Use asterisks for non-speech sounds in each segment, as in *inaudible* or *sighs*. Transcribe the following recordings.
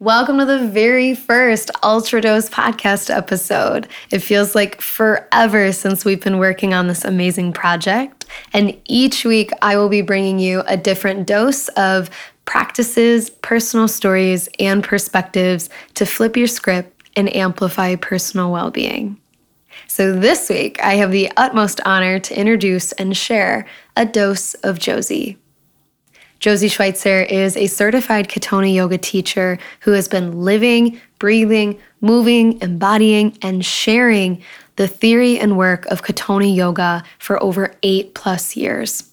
Welcome to the very first Ultra Dose podcast episode. It feels like forever since we've been working on this amazing project. And each week, I will be bringing you a different dose of practices, personal stories, and perspectives to flip your script and amplify personal well being. So, this week, I have the utmost honor to introduce and share a dose of Josie. Josie Schweitzer is a certified Katonah yoga teacher who has been living, breathing, moving, embodying, and sharing the theory and work of Katonah yoga for over eight plus years.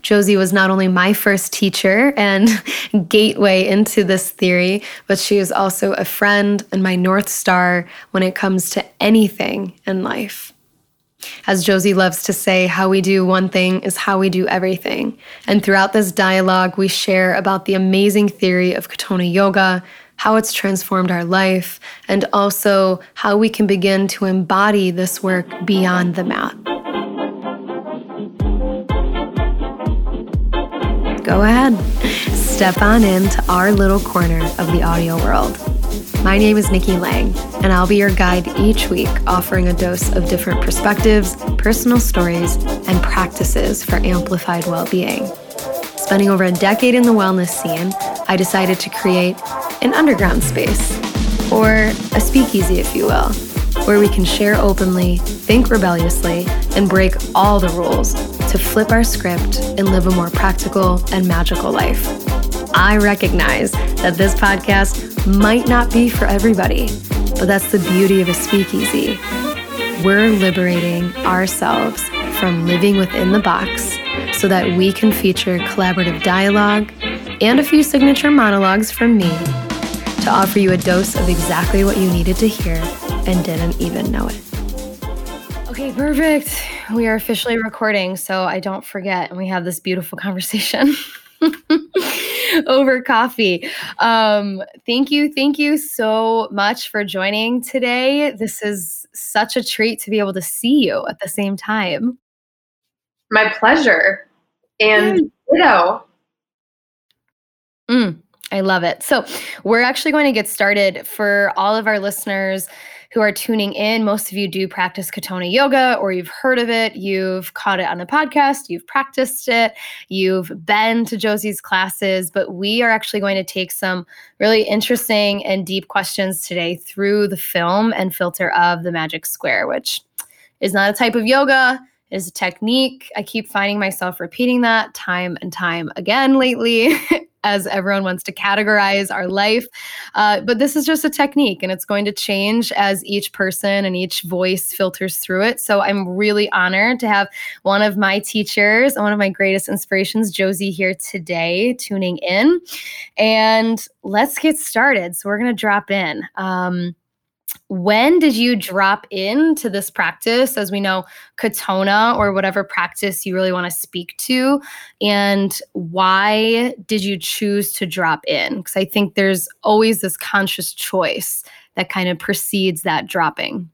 Josie was not only my first teacher and *laughs* gateway into this theory, but she is also a friend and my North Star when it comes to anything in life. As Josie loves to say, how we do one thing is how we do everything. And throughout this dialogue, we share about the amazing theory of Katonah Yoga, how it's transformed our life, and also how we can begin to embody this work beyond the mat. Go ahead, step on into our little corner of the audio world. My name is Nikki Lang, and I'll be your guide each week, offering a dose of different perspectives, personal stories, and practices for amplified well being. Spending over a decade in the wellness scene, I decided to create an underground space, or a speakeasy, if you will, where we can share openly, think rebelliously, and break all the rules to flip our script and live a more practical and magical life. I recognize that this podcast might not be for everybody, but that's the beauty of a speakeasy. We're liberating ourselves from living within the box so that we can feature collaborative dialogue and a few signature monologues from me to offer you a dose of exactly what you needed to hear and didn't even know it. Okay, perfect. We are officially recording, so I don't forget, and we have this beautiful *laughs* conversation. *laughs* over coffee. Um, thank you. Thank you so much for joining today. This is such a treat to be able to see you at the same time. My pleasure. And mm. ditto. Mm, I love it. So, we're actually going to get started for all of our listeners who are tuning in, most of you do practice Katonah yoga or you've heard of it, you've caught it on the podcast, you've practiced it, you've been to Josie's classes, but we are actually going to take some really interesting and deep questions today through the film and filter of the Magic Square, which is not a type of yoga is a technique. I keep finding myself repeating that time and time again lately. *laughs* as everyone wants to categorize our life. Uh, but this is just a technique and it's going to change as each person and each voice filters through it. So I'm really honored to have one of my teachers and one of my greatest inspirations, Josie, here today tuning in. And let's get started. So we're going to drop in. Um, when did you drop into this practice? As we know katonah or whatever practice you really want to speak to and why did you choose to drop in? Because i think there's always this conscious choice that kind of precedes that dropping.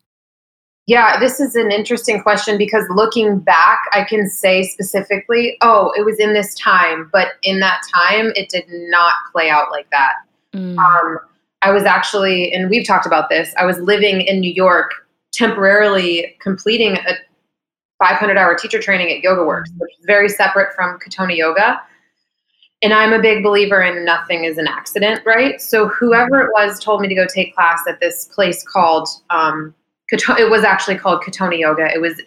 Yeah this is an interesting question because looking back i can say specifically oh it was in this time but in that time it did not play out like that. Mm. um, I was actually, and we've talked about this, I was living in New York temporarily completing a 500 hour teacher training at YogaWorks, which is very separate from Katonah Yoga. And I'm a big believer in nothing is an accident, right? So whoever it was told me to go take class at this place called, um, it was actually called Katonah Yoga. It was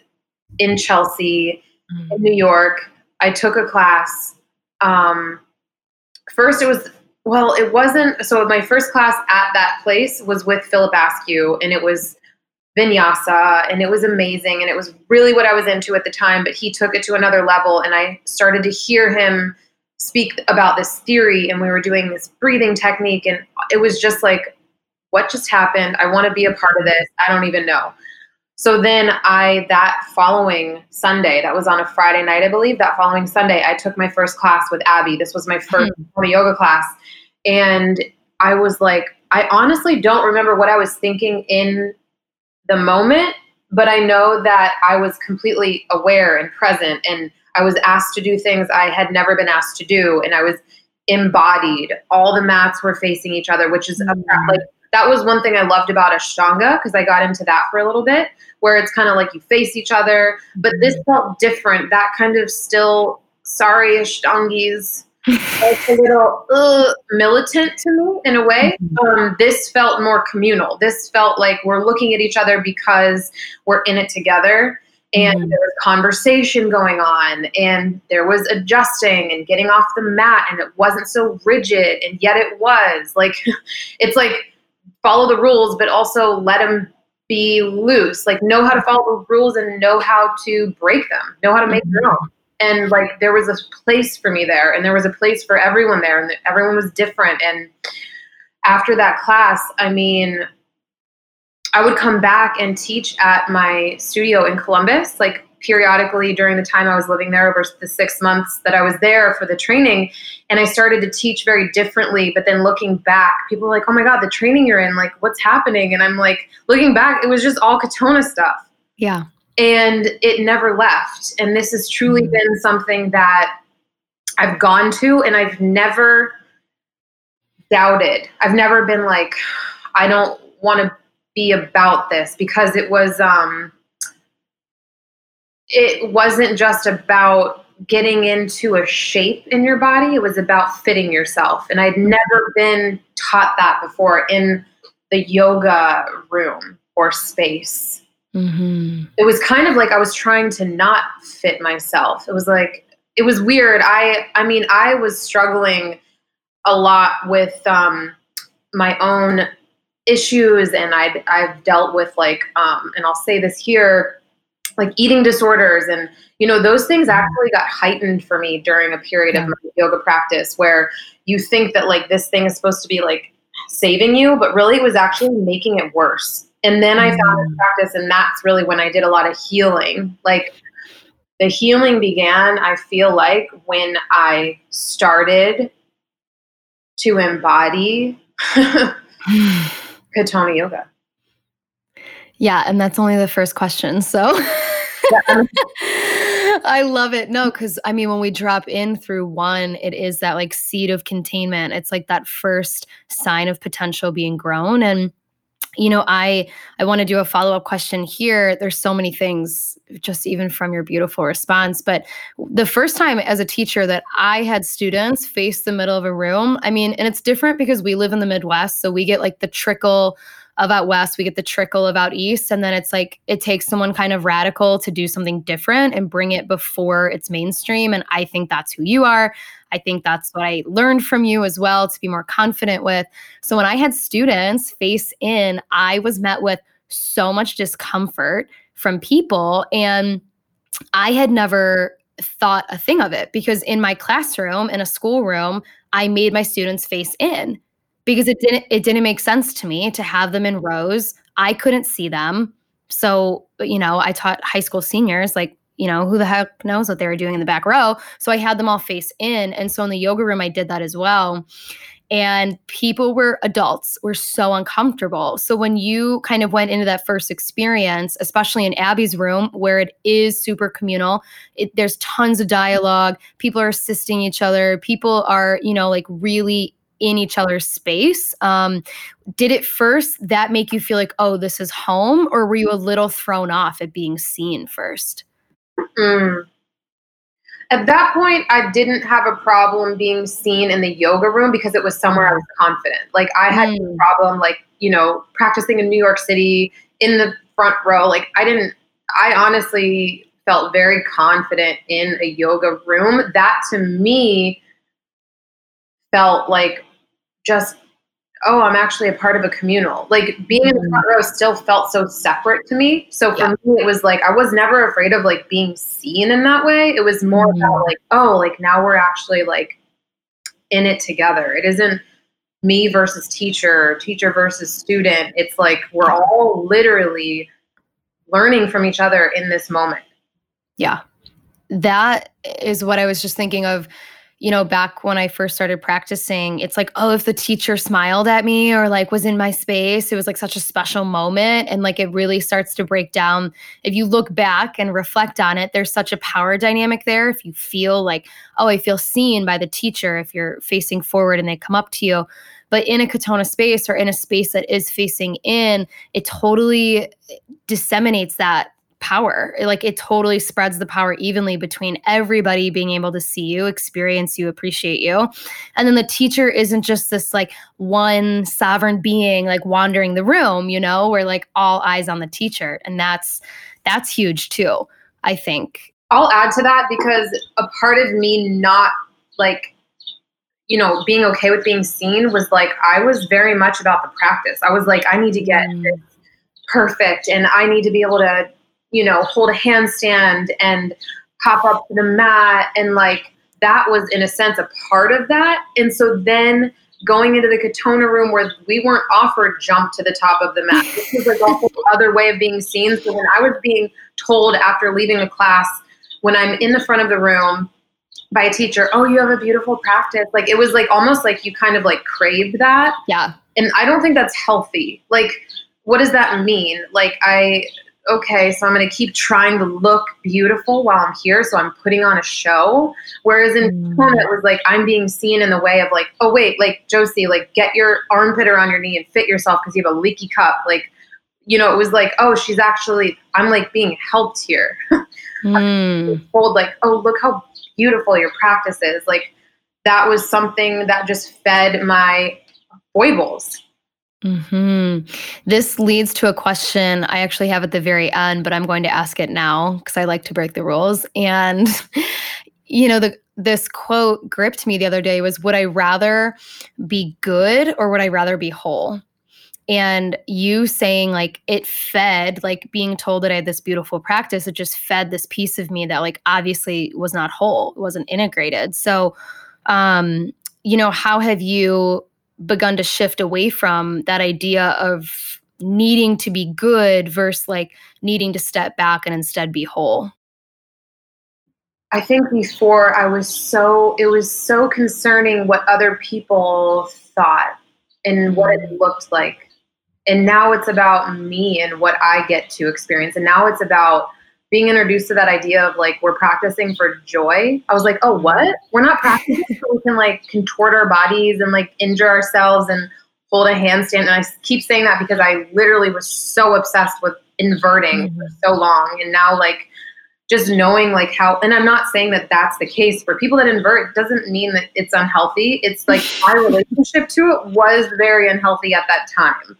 in Chelsea, mm-hmm. in New York. I took a class. Um, first, it was well, it wasn't. So my first class at that place was with Philip Askew, and it was vinyasa, and it was amazing, and it was really what I was into at the time. But he took it to another level, and I started to hear him speak about this theory, and we were doing this breathing technique, and it was just like, what just happened? I want to be a part of this. I don't even know. So then I, that following Sunday, that was on a Friday night, I believe, that following Sunday, I took my first class with Abby. This was my 1st mm-hmm. yoga class. And I was like, I honestly don't remember what I was thinking in the moment, but I know that I was completely aware and present and I was asked to do things I had never been asked to do and I was embodied. All the mats were facing each other, which is mm-hmm. like that was one thing I loved about Ashtanga because I got into that for a little bit, where it's kind of like you face each other. But this mm-hmm. felt different. That kind of still sorry Ashtangis. like *laughs* a little uh, militant to me in a way. Mm-hmm. Um, this felt more communal. This felt like we're looking at each other because we're in it together and mm-hmm. there was conversation going on and there was adjusting and getting off the mat and it wasn't so rigid and yet it was like *laughs* it's like follow the rules but also let them be loose like know how to follow the rules and know how to break them know how to make mm-hmm. them and like there was a place for me there and there was a place for everyone there and everyone was different and after that class i mean I would come back and teach at my studio in Columbus, like periodically during the time I was living there over the six months that I was there for the training. And I started to teach very differently. But then looking back, people were like, oh my God, the training you're in, like, what's happening? And I'm like, looking back, it was just all Katonah stuff. Yeah. And it never left. And this has truly mm-hmm. been something that I've gone to and I've never doubted. I've never been like, I don't want to be about this because it was um it wasn't just about getting into a shape in your body it was about fitting yourself. And i'd never been taught that before in the yoga room or space. Mm-hmm. it was kind of like i was trying to not fit myself. It was like it was weird. I i mean i was struggling a lot with um my own issues and i I've dealt with like um, and I'll say this here like eating disorders and you know those things mm-hmm. actually got heightened for me during a period yeah. of my yoga practice where you think that like this thing is supposed to be like saving you but really it was actually making it worse and then mm-hmm. I found this mm. practice and that's really when I did a lot of healing like the healing began I feel like when I started to embody *laughs* *sighs* Katonah yoga. Yeah, and that's only the first question. So *laughs* I love it. No, because I mean, when we drop in through one, it is that like seed of containment. It's like that first sign of potential being grown. And you know i i want to do a follow-up question here there's so many things just even from your beautiful response but the first time as a teacher that i had students face the middle of a room i mean and it's different because we live in the midwest so we get like the trickle of out west we get the trickle of out east and then it's like it takes someone kind of radical to do something different and bring it before it's mainstream and i think that's who you are I think that's what I learned from you as well to be more confident with. So when I had students face in, I was met with so much discomfort from people. And I had never thought a thing of it because in my classroom, in a schoolroom, I made my students face in because it didn't it didn't make sense to me to have them in rows. I couldn't see them. So, you know, I taught high school seniors like you know, who the heck knows what they were doing in the back row. So I had them all face in. And so in the yoga room, I did that as well. And people were adults, were so uncomfortable. So when you kind of went into that first experience, especially in Abby's room, where it is super communal, it, there's tons of dialogue. People are assisting each other. People are, you know, like really in each other's space. Um, did it first that make you feel like, oh, this is home? Or were you a little thrown off at being seen first? Mm. At that point, I didn't have a problem being seen in the yoga room because it was somewhere I was confident. Like I had mm. no problem, like you know, practicing in New York City in the front row. Like I didn't. I honestly felt very confident in a yoga room. That to me felt like just oh, I'm actually a part of a communal. Like being in the front row still felt so separate to me. So for yeah. me, it was like I was never afraid of like being seen in that way. It was more mm-hmm. about like, oh, like now we're actually like in it together. It isn't me versus teacher, teacher versus student. It's like we're all literally learning from each other in this moment. Yeah. That is what I was just thinking of you know, back when I first started practicing, it's like, oh, if the teacher smiled at me or like was in my space, it was like such a special moment. And like it really starts to break down. If you look back and reflect on it, there's such a power dynamic there. If you feel like, oh, I feel seen by the teacher, if you're facing forward and they come up to you. But in a Katonah space or in a space that is facing in, it totally disseminates that power. Like it totally spreads the power evenly between everybody being able to see you, experience you, appreciate you. And then the teacher isn't just this like one sovereign being like wandering the room, you know, where like all eyes on the teacher. And that's that's huge too, I think. I'll add to that because a part of me not like you know, being okay with being seen was like I was very much about the practice. I was like, I need to get mm. perfect and I need to be able to you know, hold a handstand and hop up to the mat. And like that was, in a sense, a part of that. And so then going into the Katonah room where we weren't offered jump to the top of the mat. This was like a *laughs* whole other way of being seen. So when I was being told after leaving a class, when I'm in the front of the room by a teacher, oh, you have a beautiful practice. Like it was like almost like you kind of like craved that. Yeah. And I don't think that's healthy. Like, what does that mean? Like I okay, so I'm going to keep trying to look beautiful while I'm here. So I'm putting on a show. Whereas in mm. it was like, I'm being seen in the way of like, oh, wait, like Josie, like get your armpit around your knee and fit yourself because you have a leaky cup. Like, you know, it was like, oh, she's actually, I'm like being helped here. *laughs* mm. Told like, oh, look how beautiful your practice is. Like, that was something that just fed my foibles. Hmm. This leads to a question I actually have at the very end, but I'm going to ask it now because I like to break the rules. And *laughs* you know, the this quote gripped me the other day was, "Would I rather be good or would I rather be whole?" And you saying like it fed, like being told that I had this beautiful practice, it just fed this piece of me that like obviously was not whole, wasn't integrated. So, um, you know, how have you begun to shift away from that idea of needing to be good versus like needing to step back and instead be whole? I think before I was so, it was so concerning what other people thought and what it mm-hmm. looked like. And now it's about me and what I get to experience. And now it's about being introduced to that idea of like we're practicing for joy, I was like, oh, what? We're not practicing *laughs* so we can like contort our bodies and like injure ourselves and hold a handstand. And I keep saying that because I literally was so obsessed with inverting mm-hmm. for so long. And now, like, just knowing like how, and I'm not saying that that's the case for people that invert, doesn't mean that it's unhealthy. It's like *laughs* my relationship to it was very unhealthy at that time.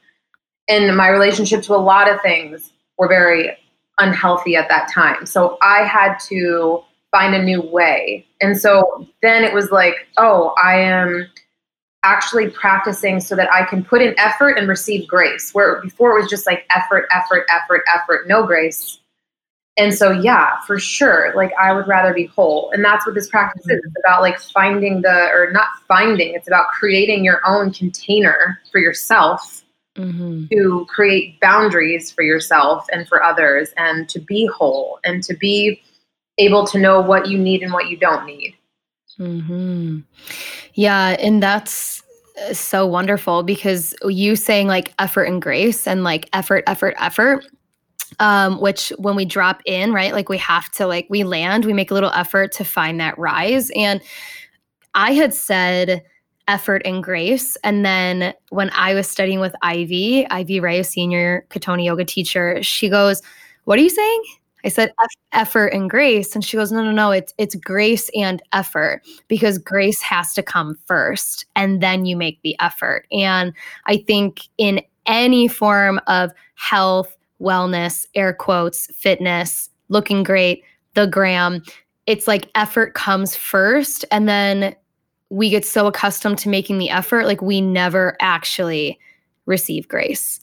And my relationship to a lot of things were very unhealthy at that time. So I had to find a new way. And so then it was like, oh, I am actually practicing so that I can put in effort and receive grace. Where before it was just like effort, effort, effort, effort, no grace. And so, yeah, for sure, like I would rather be whole. And that's what this practice is. It's mm-hmm. about like finding the, or not finding, it's about creating your own container for yourself mm-hmm. to create boundaries for yourself and for others and to be whole and to be able to know what you need and what you don't need. Mm-hmm. Yeah. And that's uh, so wonderful because you saying like effort and grace and like effort, effort, effort um, which when we drop in, right, like we have to like we land, we make a little effort to find that rise. And I had said effort and grace. And then when I was studying with Ivy, Ivy Ray, senior Katonah yoga teacher, she goes, What are you saying? I said effort and grace. And she goes, No, no, no, it's it's grace and effort because grace has to come first and then you make the effort. And I think in any form of health, wellness, air quotes, fitness, looking great, the gram, it's like effort comes first and then we get so accustomed to making the effort, like we never actually receive grace.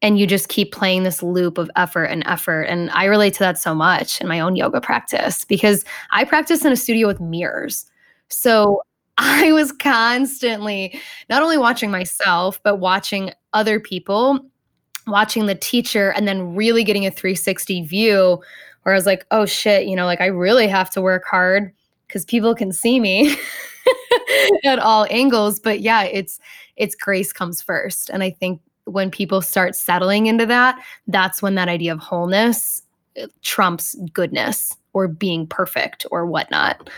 And you just keep playing this loop of effort and effort. And I relate to that so much in my own yoga practice because I practice in a studio with mirrors. So I was constantly not only watching myself, but watching other people, watching the teacher, and then really getting a 360 view where I was like, oh shit, you know, like I really have to work hard because people can see me. *laughs* *laughs* at all angles. But yeah, it's it's grace comes first. And I think when people start settling into that, that's when that idea of wholeness uh, trumps goodness or being perfect or whatnot.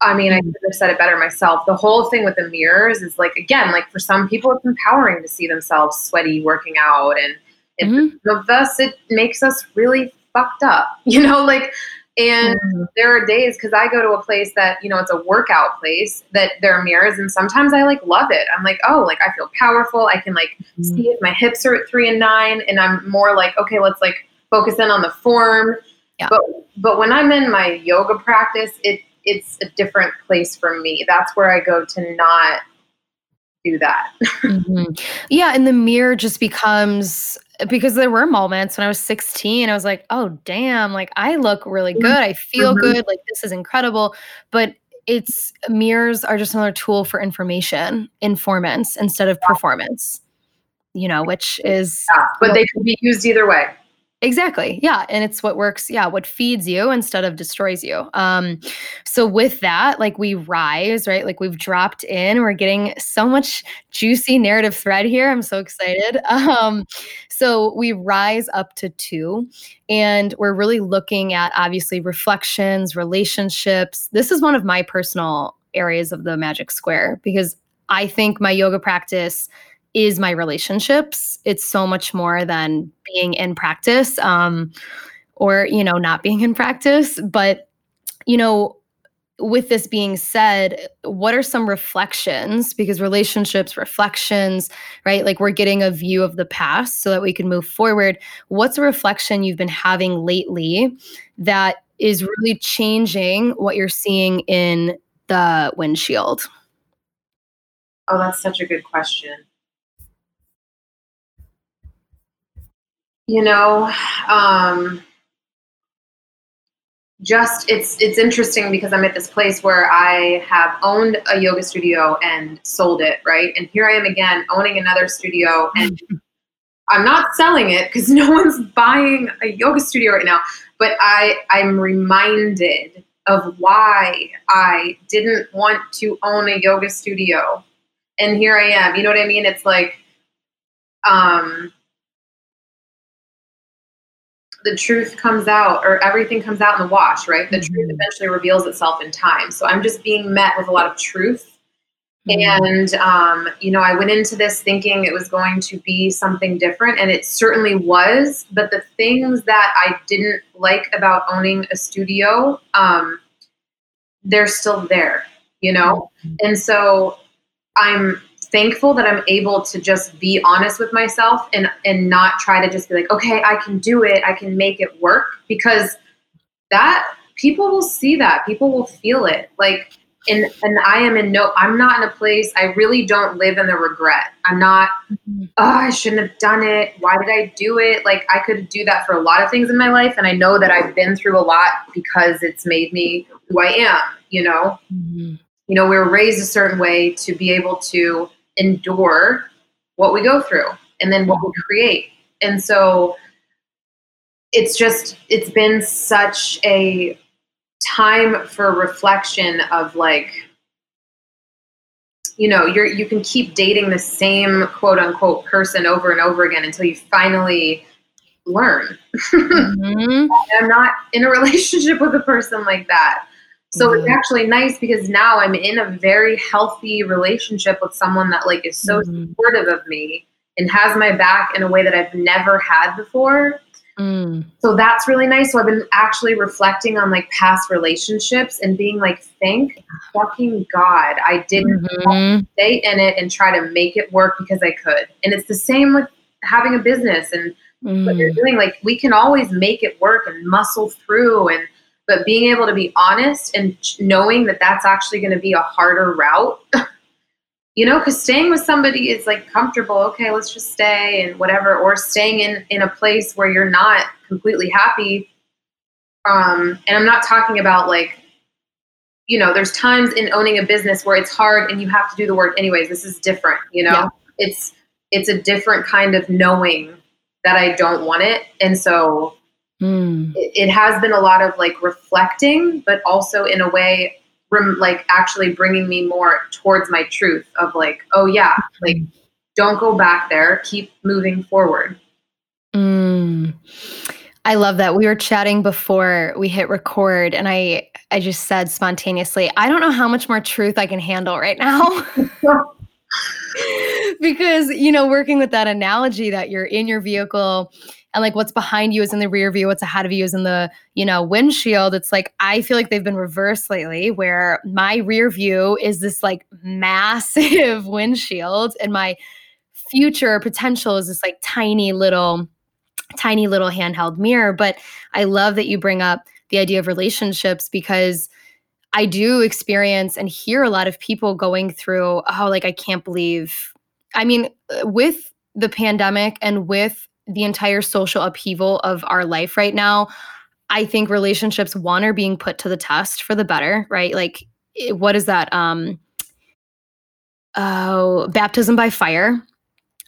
I mean, I could have said it better myself. The whole thing with the mirrors is like, again, like for some people, it's empowering to see themselves sweaty working out. And mm-hmm. of us, it makes us really fucked up, *laughs* you know, like, and mm-hmm. there are days because I go to a place that, you know, it's a workout place that there are mirrors. And sometimes I like love it. I'm like, oh, like I feel powerful. I can like mm-hmm. see if my hips are at three and nine. And I'm more like, okay, let's like focus in on the form. Yeah. But but when I'm in my yoga practice, it it's a different place for me. That's where I go to not do that. mm-hmm. Yeah, and the mirror just becomes because there were moments when I was 16, I was like, oh damn, like I look really mm-hmm. good. I feel mm-hmm. good. Like this is incredible. But it's mirrors are just another tool for information, informance instead of performance. You know, which is yeah, but they could be used either way. Exactly. Yeah. And it's what works. Yeah. What feeds you instead of destroys you. Um, so with that, like we rise, right? Like we've dropped in, we're getting so much juicy narrative thread here. I'm so excited. *laughs* Um, so we rise up to two, and we're really looking at obviously reflections, relationships. This is one of my personal areas of the magic square because I think my yoga practice is my relationships. It's so much more than being in practice um, or, you know, not being in practice. But, you know, with this being said, what are some reflections? Because relationships, reflections, right? Like we're getting a view of the past so that we can move forward. What's a reflection you've been having lately that is really changing what you're seeing in the windshield? Oh, that's such a good question. You know um, just it's it's interesting because i'm at this place where i have owned a yoga studio and sold it right? And here i am again owning another studio and *laughs* i'm not selling it because *laughs* no one's buying a yoga studio right now but i i'm reminded of why i didn't want to own a yoga studio. And here i am you know what i mean? It's like um the truth comes out or everything comes out in the wash, right? The mm-hmm. truth eventually reveals itself in time. So I'm just being met with a lot of truth. Mm-hmm. And, um, you know, I went into this thinking it was going to be something different, and it certainly was. But the things that I didn't like about owning a studio, um, they're still there, you know? Mm-hmm. And so I'm thankful that I'm able to just be honest with myself and and not try to just be like, okay, I can do it, I can make it work because that people will see that, people will feel it. Like and and I am in no I'm not in a place I really don't live in the regret. I'm not mm-hmm. oh, I shouldn't have done it. Why did I do it? Like I could do that for a lot of things in my life and I know that I've been through a lot because it's made me who I am, you know. Mm-hmm. You know, we were raised a certain way to be able to endure what we go through and then what we create. And so it's just, it's been such a time for reflection of like, you know, you're, you can keep dating the same quote unquote person over and over again until you finally learn. *laughs* Mm-hmm. I'm not in a *laughs* relationship with a person like that. So mm-hmm. it's actually nice because now I'm in a very healthy relationship with someone that like is so mm-hmm. supportive of me and has my back in a way that I've never had before. Mm. So that's really nice. So I've been actually reflecting on like past relationships and being like, thank fucking God I didn't mm-hmm. stay in it and try to make it work because I could. And it's the same with having a business and mm. what you're mm. doing. Like we can always make it work and muscle through and but being able to be honest and knowing that that's actually going to be a harder route *laughs* you know because staying with somebody is like comfortable okay let's just stay and whatever or staying in in a place where you're not completely happy um and i'm not talking about like you know there's times in owning a business where it's hard and you have to do the work anyways this is different you know yeah. it's it's a different kind of knowing that i don't want it and so Mm. It, it has been a lot of like reflecting, but also in a way, rem- like actually bringing me more towards my truth of like, oh yeah, like don't go back there, keep moving forward. Mm. I love that. We were chatting before we hit record and I I just said spontaneously, I don't know how much more truth I can handle right now. *laughs* *laughs* because, you know, working with that analogy that you're in your vehicle and like what's behind you is in the rear view, what's ahead of you is in the, you know, windshield. It's like I feel like they've been reversed lately where my rear view is this like massive *laughs* windshield and my future potential is this like tiny little tiny little handheld mirror. But I love that you bring up the idea of relationships because I do experience and hear a lot of people going through, oh, like, I can't believe. I mean, uh, with the pandemic and with the entire social upheaval of our life right now, I think relationships, one, are being put to the test for the better, right? Like, what is that? Um, oh, baptism by fire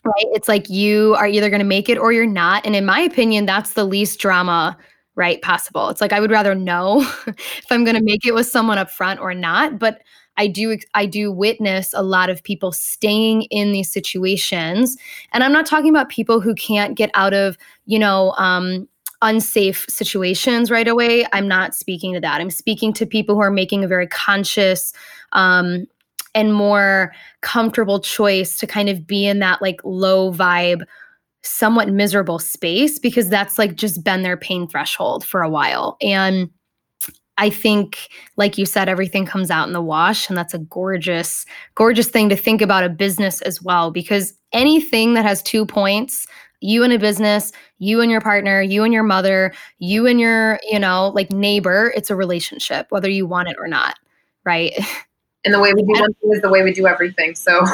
right? It's like you are either going to make it or you're not. And in my opinion, that's the least drama, right, possible. It's like I would rather know *laughs* if I'm going to make it with someone up front or not. But I do I do witness a lot of people staying in these situations. And I'm not talking about people who can't get out of, you know, um, unsafe situations right away. I'm not speaking to that. I'm speaking to people who are making a very conscious um, and more comfortable choice to kind of be in that like low vibe somewhat miserable space because that's like just been their pain threshold for a while and I think, like you said, everything comes out in the wash. And that's a gorgeous, gorgeous thing to think about a business as well. Because anything that has two points, you and a business, you and your partner, you and your mother, you and your, you know, like neighbor, it's a relationship, whether you want it or not. Right. *laughs* and the way we do one thing is the way we do everything. So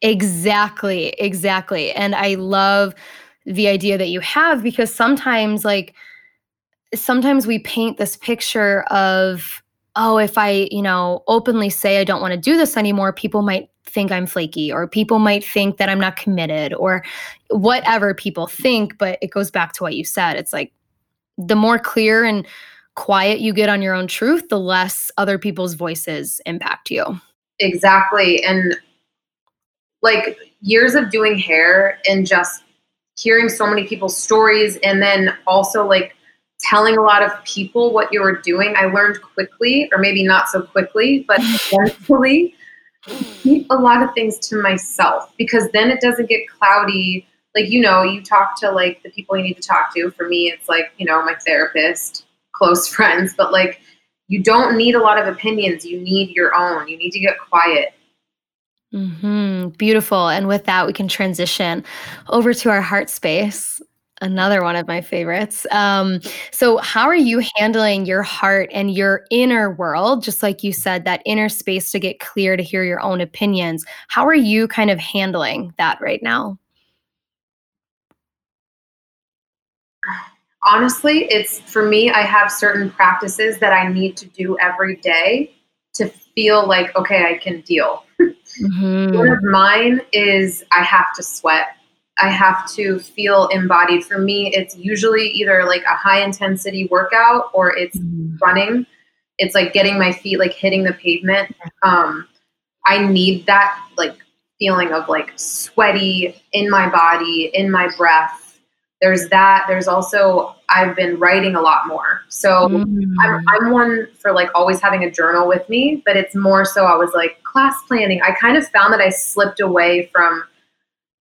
exactly, exactly. And I love the idea that you have because sometimes like sometimes we paint this picture of oh if i you know openly say i don't want to do this anymore people might think i'm flaky or people might think that i'm not committed or whatever people think but it goes back to what you said it's like the more clear and quiet you get on your own truth, the less other people's voices impact you. Exactly. And like years of doing hair and just hearing so many people's stories and then also like telling a lot of people what you were doing, I learned quickly, or maybe not so quickly, but *laughs* eventually keep a lot of things to myself because then it doesn't get cloudy. Like, you know, you talk to like the people you need to talk to. For me, it's like, you know, my therapist, close *laughs* friends, but like you don't need a lot of opinions. You need your own. You need to get quiet. Mm-hmm. Beautiful. And with that, we can transition over to our heart space. Another one of my favorites. Um, so, how are you handling your heart and your inner world? Just like you said, that inner space to get clear, to hear your own opinions. How are you kind of handling that right now? honestly, it's for me, I have certain practices that I need to do every day to feel like, okay, I can deal. Mm-hmm. One of mine is I have to sweat. I have to feel embodied. For me, it's usually either like a high intensity workout or it's mm-hmm. running. It's like getting my feet like hitting the pavement. Um, I need that like feeling of like sweaty in my body, in my breath there's that there's also i've been writing a lot more so mm. I'm, I'm one for like always having a journal with me but it's more so i was like class planning i kind of found that i slipped away from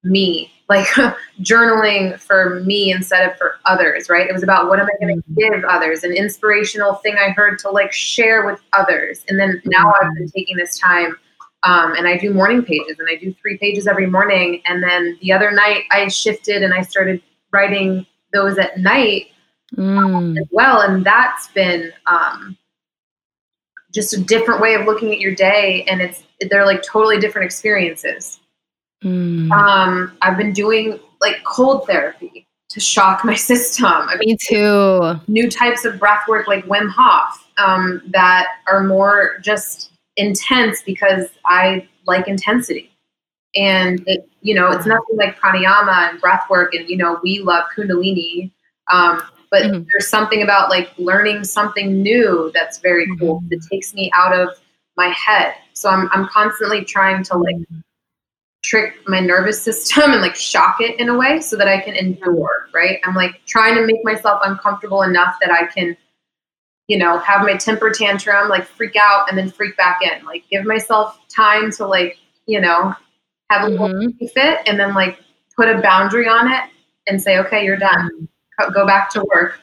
me like *laughs* journaling for me instead of for others right it was about what am i going to mm. give others an inspirational thing i heard to like share with others and then now i've been taking this time um, and I do morning pages and I do three pages every morning. And then the other night I shifted and I started writing those at night mm. um, as well. And that's been um, just a different way of looking at your day. And it's, they're like totally different experiences. Mm. Um, I've been doing like cold therapy to shock my *laughs* system. I mean, Me too. New types of breath work like Wim Hof um, that are more just intense because I like intensity and it you know it's nothing like pranayama and breath work and you know we love kundalini um, but mm-hmm. there's something about like learning something new that's very cool mm-hmm. that takes me out of my head. So I'm I'm constantly trying to like mm-hmm. Trick my nervous system and like shock it in a way so that I can endure, right? I'm like trying to make myself uncomfortable enough that I can you know, have my temper tantrum, like freak out and then freak back in. Like give myself time to like, you know, have a little mm-hmm. fit and then like put a boundary on it and say, okay, you're done. Go back to work.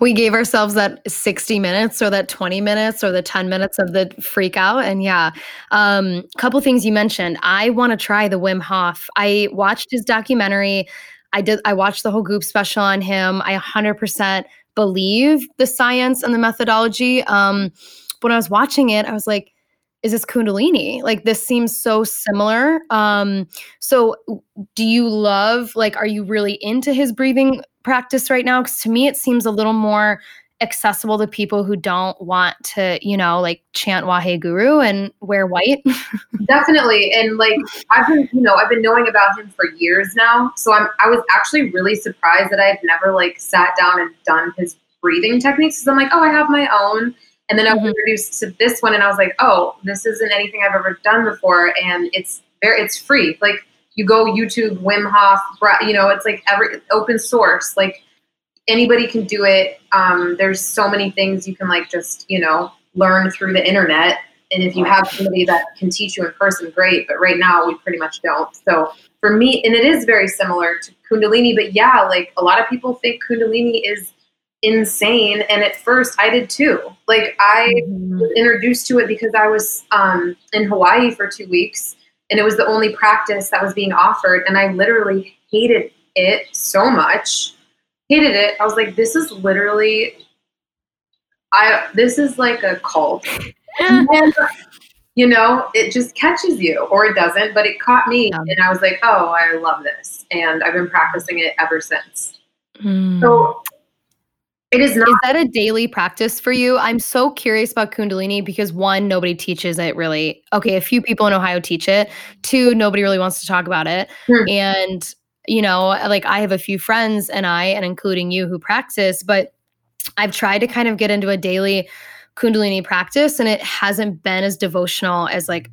We gave ourselves that 60 minutes or that 20 minutes or the 10 minutes of the freak out. And yeah um couple things you mentioned. I want to try the wim hof. I watched his documentary. I did i watched the whole goop special on him. I 100% believe the science and the methodology. Um, when I was watching it, I was like, is this kundalini? Like this seems so similar. Um so do you love like are you really into his breathing practice right now because to me it seems a little more accessible to people who don't want to, you know, like chant Wahe Guru and wear white? *laughs* Definitely. And like I've been, you know, I've been knowing about him for years now. So I'm I was actually really surprised that I've never like sat down and done his breathing techniques. Because I'm like, oh, I have my own. And then I was mm-hmm. introduced to this one and I was like, oh, this isn't anything I've ever done before. And it's very it's free. Like you go YouTube, Wim Hof, you know, it's like every open source. Like anybody can do it. Um, there's so many things you can like just you know learn through the internet. And if you have somebody that can teach you in person, great. But right now we pretty much don't. So for me, and it is very similar to Kundalini. But yeah, like a lot of people think Kundalini is insane and at first i did too like i mm-hmm. was introduced to it because i was um, in hawaii for two weeks and it was the only practice that was being offered and i literally hated it so much hated it. I was like, this is literally, I this is like a cult. *laughs* and, you know, it just catches you, or it doesn't, but it caught me, yeah. and I was like, oh, I love this, and I've been practicing it ever since. Mm. So it is not. Is that a daily practice for you? I'm so curious about Kundalini because one, nobody teaches it really. Okay, a few people in Ohio teach it. Two, nobody really wants to talk about it. Hmm. And you know, like I have a few friends and I, and including you who practice, but I've tried to kind of get into a daily Kundalini practice and it hasn't been as devotional as like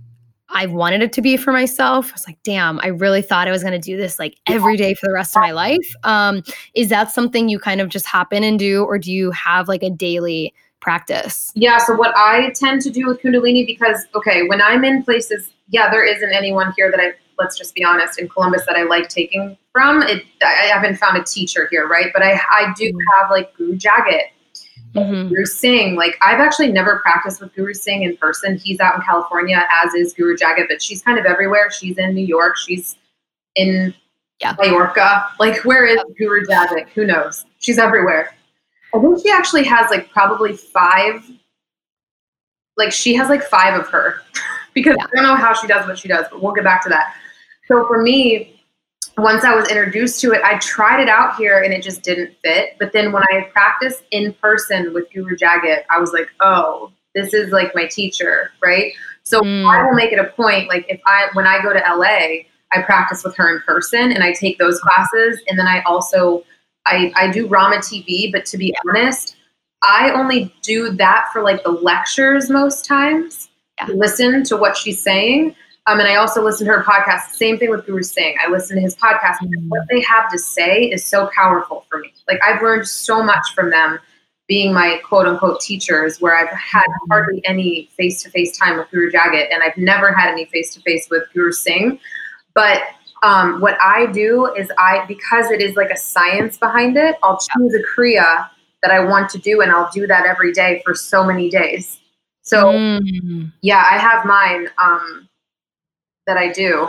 I wanted it to be for myself. I was like, damn, I really thought I was going to do this like every day for the rest of my life. Um, is that something you kind of just hop in and do, or do you have like a daily practice? Yeah. So, what I tend to do with Kundalini, because, okay, when I'm in places, yeah, there isn't anyone here that I let's just be honest, in Columbus that I like taking from. It I haven't found a teacher here, right? But I I do mm-hmm. have like Guru Jagat, mm-hmm. Guru Singh. Like I've actually never practiced with Guru Singh in person. He's out in California, as is Guru Jagat, but she's kind of everywhere. She's in New York. She's in yeah. Mallorca. Like where is Guru Jagat? Who knows? She's everywhere. I think she actually has like probably five. Like she has like five of her *laughs* because yeah. I don't know how she does what she does, but we'll get back to that. So for me, once I was introduced to it, I tried it out here and it just didn't fit. But then when I practiced in person with Guru Jagat, I was like, oh, this is like my teacher, right? So mm. I will make it a point, like if I when I go to LA, I practice with her in person and I take those classes. And then I also I, I do Rama TV, but to be honest, I only do that for like the lectures most times. Yeah. Listen to what she's saying. Um, and I also listen to her podcast. Same thing with Guru Singh. I listen to his podcast. Mm-hmm. What they have to say is so powerful for me. Like I've learned so much from them being my quote unquote teachers where I've had mm-hmm. hardly any face to face time with Guru Jagat and I've never had any face to face with Guru Singh. But um, what I do is I, because it is like a science behind it, I'll choose a Kriya that I want to do and I'll do that every day for so many days. So mm. yeah, I have mine. Um, that I do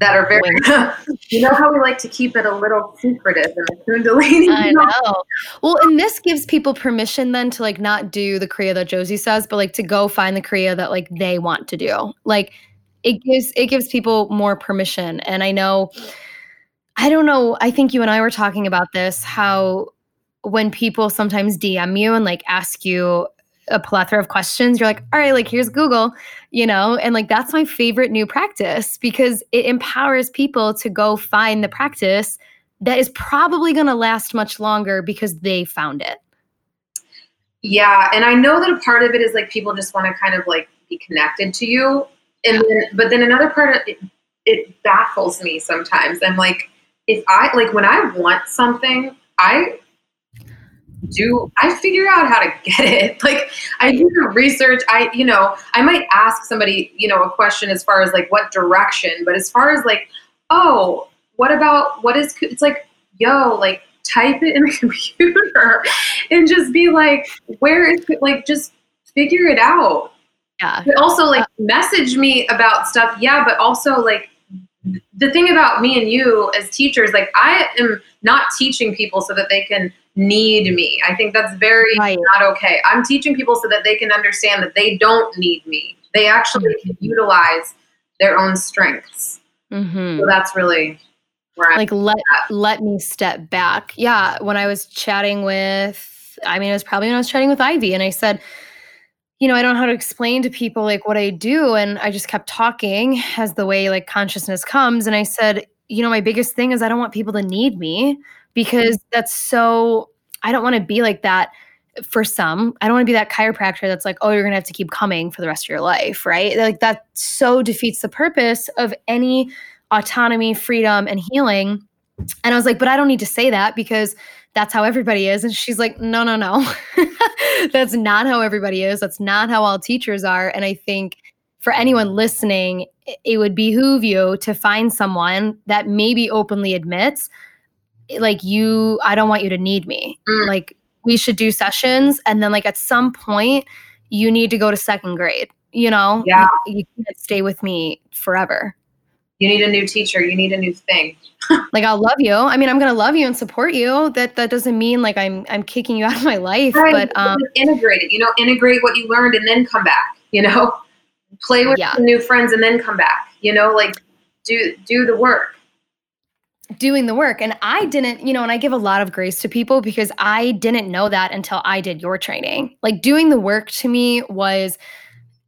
that are very *laughs* you know how we like to keep it a little secretive in the kundalini i *laughs* know. Well and this gives people permission then to like not do the kriya that josie says but like to go find the kriya that like they want to do. Like it gives it gives people more permission. And i know i don't know i think you and i were talking about this how when people sometimes dm you and like ask you a plethora of questions, you're like, all right, like here's Google, you know, and like that's my favorite new practice because it empowers people to go find the practice that is probably going to last much longer because they found it. Yeah, and I know that a part of it is like people just want to kind of like be connected to you, and then but then another part of it, it baffles me sometimes. I'm like, if I like when I want something, I do I figure out how to get it. *laughs* Like I do the research. I you know I might ask somebody you know a question as far as like what direction, but as far as like oh what about what is it's like yo like type it in the *laughs* computer and just be like where is it like just figure it out. Yeah. But also like uh, message me about stuff. Yeah, but also like the thing about me and you as teachers, like I am not teaching people so that they can need me. I think that's very right. not okay. I'm teaching people so that they can understand that they don't need me. They actually mm-hmm. can utilize their own strengths. Mm-hmm. So that's really where I'm like let at. let me step back. Yeah, when I was chatting with, I mean, it was probably when I was chatting with Ivy, and I said, you know, I don't know how to explain to people like what I do. And I just kept talking as the way like consciousness comes. And I said, you know, my biggest thing is I don't want people to need me because that's so, I don't want to be like that for some. I don't want to be that chiropractor that's like, oh, you're going to have to keep coming for the rest of your life. Right. Like that so defeats the purpose of any autonomy, freedom, and healing. And I was like, but I don't need to say that because that's how everybody is. And she's like, no, no, no. *laughs* that's not how everybody is. That's not how all teachers are. And I think for anyone listening, it would behoove you to find someone that maybe openly admits, like, you, I don't want you to need me. Mm. Like, we should do sessions. And then, like, at some point, you need to go to second grade. You know, yeah. you, you can't stay with me forever you need a new teacher you need a new thing *laughs* like i'll love you i mean i'm gonna love you and support you that that doesn't mean like i'm i'm kicking you *laughs* out of my life right. but um integrate it you know integrate what you learned and then come back you know play with yeah. new friends and then come back you know like do do the work doing the work. And i didn't you know and i give a lot of grace to people because i didn't know that until i did your training. Like doing the work to me was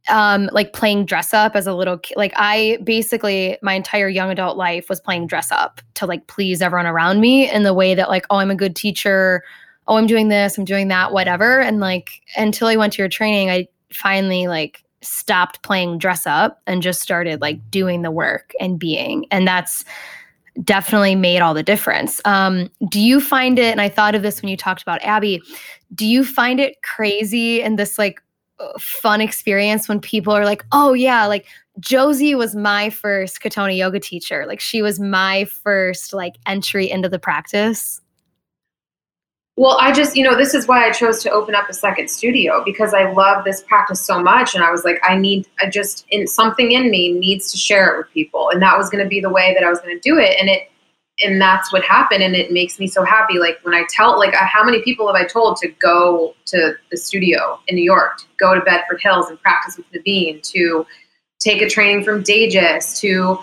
um like playing dress up as a little kid like i basically my entire young adult life was playing dress up to like please everyone around me in the way that like oh i'm a good teacher. Oh i'm doing this i'm doing that whatever. And like until i went to your training i finally like stopped playing dress up and just started like doing the work and being. And that's definitely made all the difference um do you find it and i thought of this when you talked about abby do you find it crazy and this like fun experience when people are like, oh, yeah, like Josie was my first Katonah yoga teacher. Like she was my first like entry into the practice. Well, I just, you know, this is why I chose to open up a second studio because I love this practice so much. And I was like, I need, I just, in something in me needs to share it with people. And that was going to be the way that I was going to do it. And it, and that's what happened and it makes me so happy like when i tell like uh, how many people have i told to go to the studio in new york to go to bedford hills and practice with Nevine to take a training from Daegis to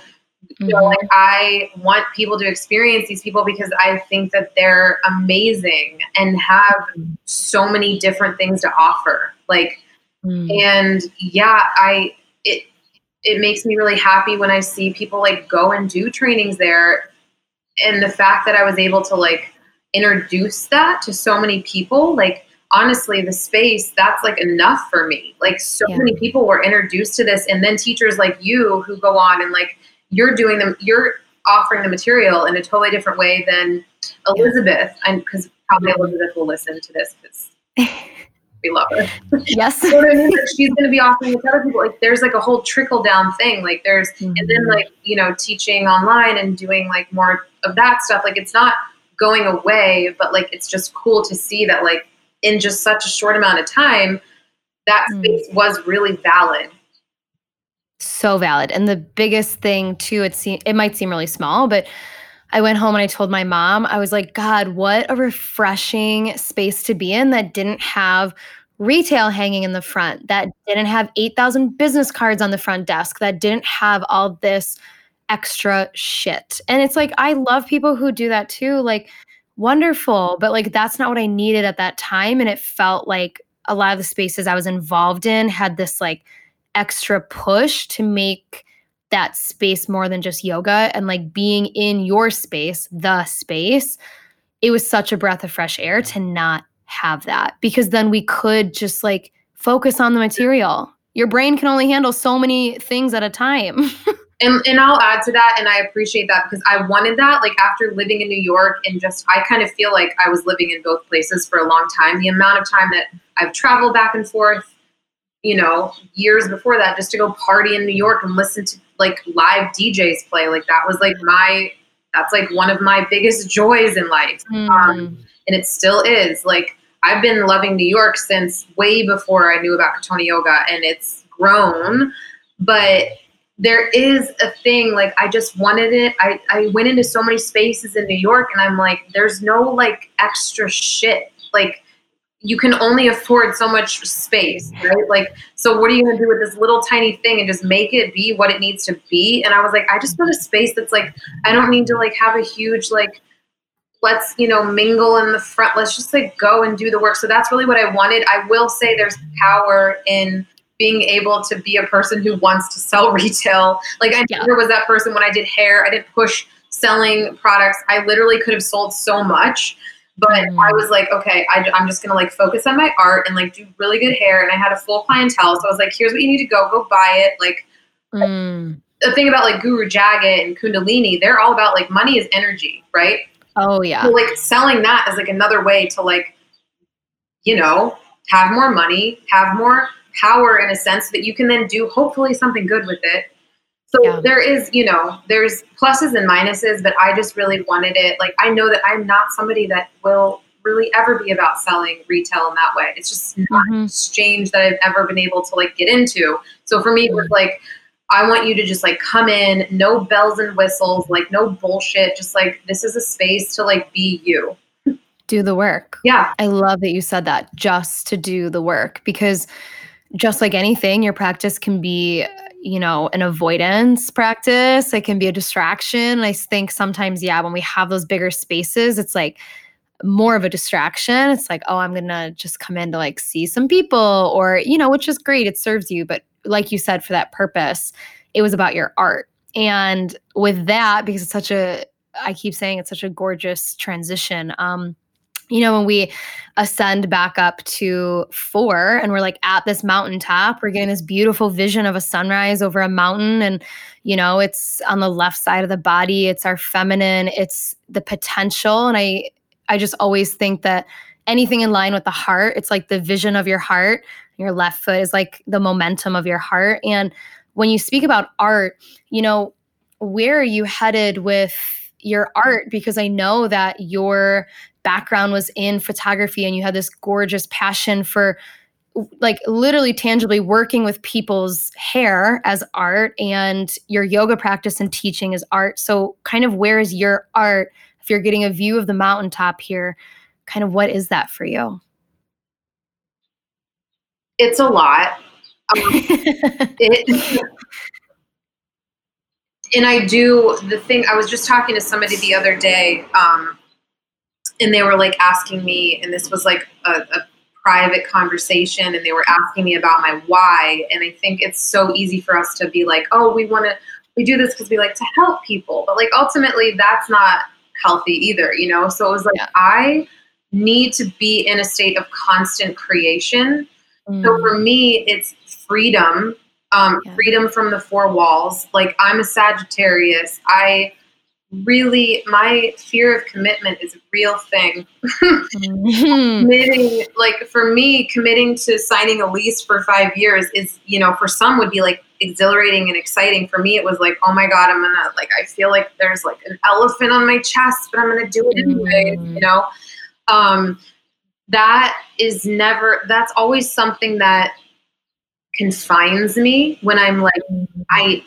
mm-hmm. like I want people to experience these people because I think that they're amazing and have so many different things to offer. Like, mm. and yeah, I it it makes me really happy when I see people like go and do trainings there and the fact that I was able to like introduce that to so many people, like honestly, the space that's like enough for me. Like so yeah. many people were introduced to this, and then teachers like you who go on and like you're doing them, you're offering the material in a totally different way than Elizabeth, and because probably Elizabeth will listen to this because. *laughs* we love her. Yes. you know I mean? she's going to be offering it to other people. Like there's like a whole trickle down thing. Like there's, mm-hmm. and then mm-hmm. like, you know, teaching online and doing like more of that stuff. Like it's not going away, but like it's just cool to see that like in just such a short amount of time, that mm. space was really valid. So valid. And the biggest thing too, it seem it might seem really small, but I went home and I told my mom, I was like, God, what a refreshing space to be in that didn't have retail hanging in the front, that didn't have 8,000 business cards on the front desk, that didn't have all this extra shit. And it's like, I love people who do that too. Like, wonderful. But like, that's not what I needed at that time. And it felt like a lot of the spaces I was involved in had this like extra push to make that space more than just yoga and like being in your space, the space. It was such a breath of fresh air to not have that because then we could just like focus on the material. Your brain can only handle so many things at a time. *laughs* and, and I'll add to that, and I appreciate that because I wanted that. Like after living in New York, and just I kind of feel like I was living in both places for a long time. The amount of time that I've traveled back and forth, you know, years before that, just to go party in New York and listen to like live DJs play, like that was like my that's like one of my biggest *laughs* joys in life, mm. um, and it still is. Like I've been loving New York since way before I knew about Katonah Yoga, and it's grown, but there is a thing like I just wanted it. I, I went into so many spaces in New York and I'm like, there's no like extra shit. Like you can only afford so much space, right? Like, so what are you gonna do with this little tiny thing and just make it be what it needs to be? And I was like, I just want a space that's like, I don't need to like have a huge like let's you know mingle in the front let's just like go and do the work so that's really what i wanted i will say there's power in being able to be a person who wants to sell *laughs* retail. Like I yeah. never was that person when I did hair. I didn't push selling products. I literally could have sold so much, but mm. I was like, okay, I, am just gonna like focus on my art and like do really good hair. And I had a full clientele, so I was like, here's what you need to go, go buy it. Like mm. the thing about like Guru Jagat and Kundalini, they're all about like money is energy, right? Oh yeah. So like selling that is like another way to like, you know, have more money, have more power in a sense that you can then do hopefully something good with it. So yeah. there is, you know, there's pluses and minuses, but I just really wanted it. Like I know that I'm not somebody that will really ever be about selling retail in that way. It's just not mm-hmm. exchange that I've ever been able to like get into. So for me, it was like I want you to just like come in, no bells and whistles, like no bullshit. Just like this is a space to like be you. Do the work. Yeah. I love that you said that just to do the work because just like anything, your practice can be, you know, an avoidance practice. It can be a distraction. I think sometimes, yeah, when we have those bigger spaces, it's like more of a distraction. It's like, oh, I'm going to just come in to like see some people or, you know, which is great. It serves you. But like you said, for that purpose, it was about your art. And with that, because it's such a, I keep saying it's such a gorgeous transition. Um, you know, when we ascend back up to four and we're like at this mountaintop, we're getting this beautiful vision of a sunrise over a mountain. And, you know, it's on the left side of the body, it's our feminine, it's the potential. And I, I just always think that anything in line with the heart, it's like the vision of your heart. Your left foot is like the momentum of your heart. And when you speak about art, you know, where are you headed with your art? Because I know that your background was in photography and you had this gorgeous passion for like literally tangibly working with people's hair as art and your yoga practice and teaching is art. So, kind of where is your art? If you're getting a view of the mountaintop here, kind of what is that for you? It's a lot. Um, *laughs* it, and I do the thing, I was just talking to somebody the other day. Um, and they were like asking me, and this was like a, a private conversation, and they were asking me about my why. And I think it's so easy for us to be like, oh, we want to, we do this because we like to help people, but like ultimately, that's not healthy either, you know. So it was like yeah. I need to be in a state of constant creation. Mm. So for me, it's freedom, um, yeah. freedom from the four walls. Like I'm a Sagittarius. I really my fear of commitment is a real thing mm-hmm. *laughs* committing like for me committing to signing a lease for five years is you know for some would be like exhilarating and exciting for me it was like oh my god i'm gonna like i feel like there's like an elephant on my chest but i'm gonna do it anyway mm-hmm. you know um that is never that's always something that confines me when i'm like i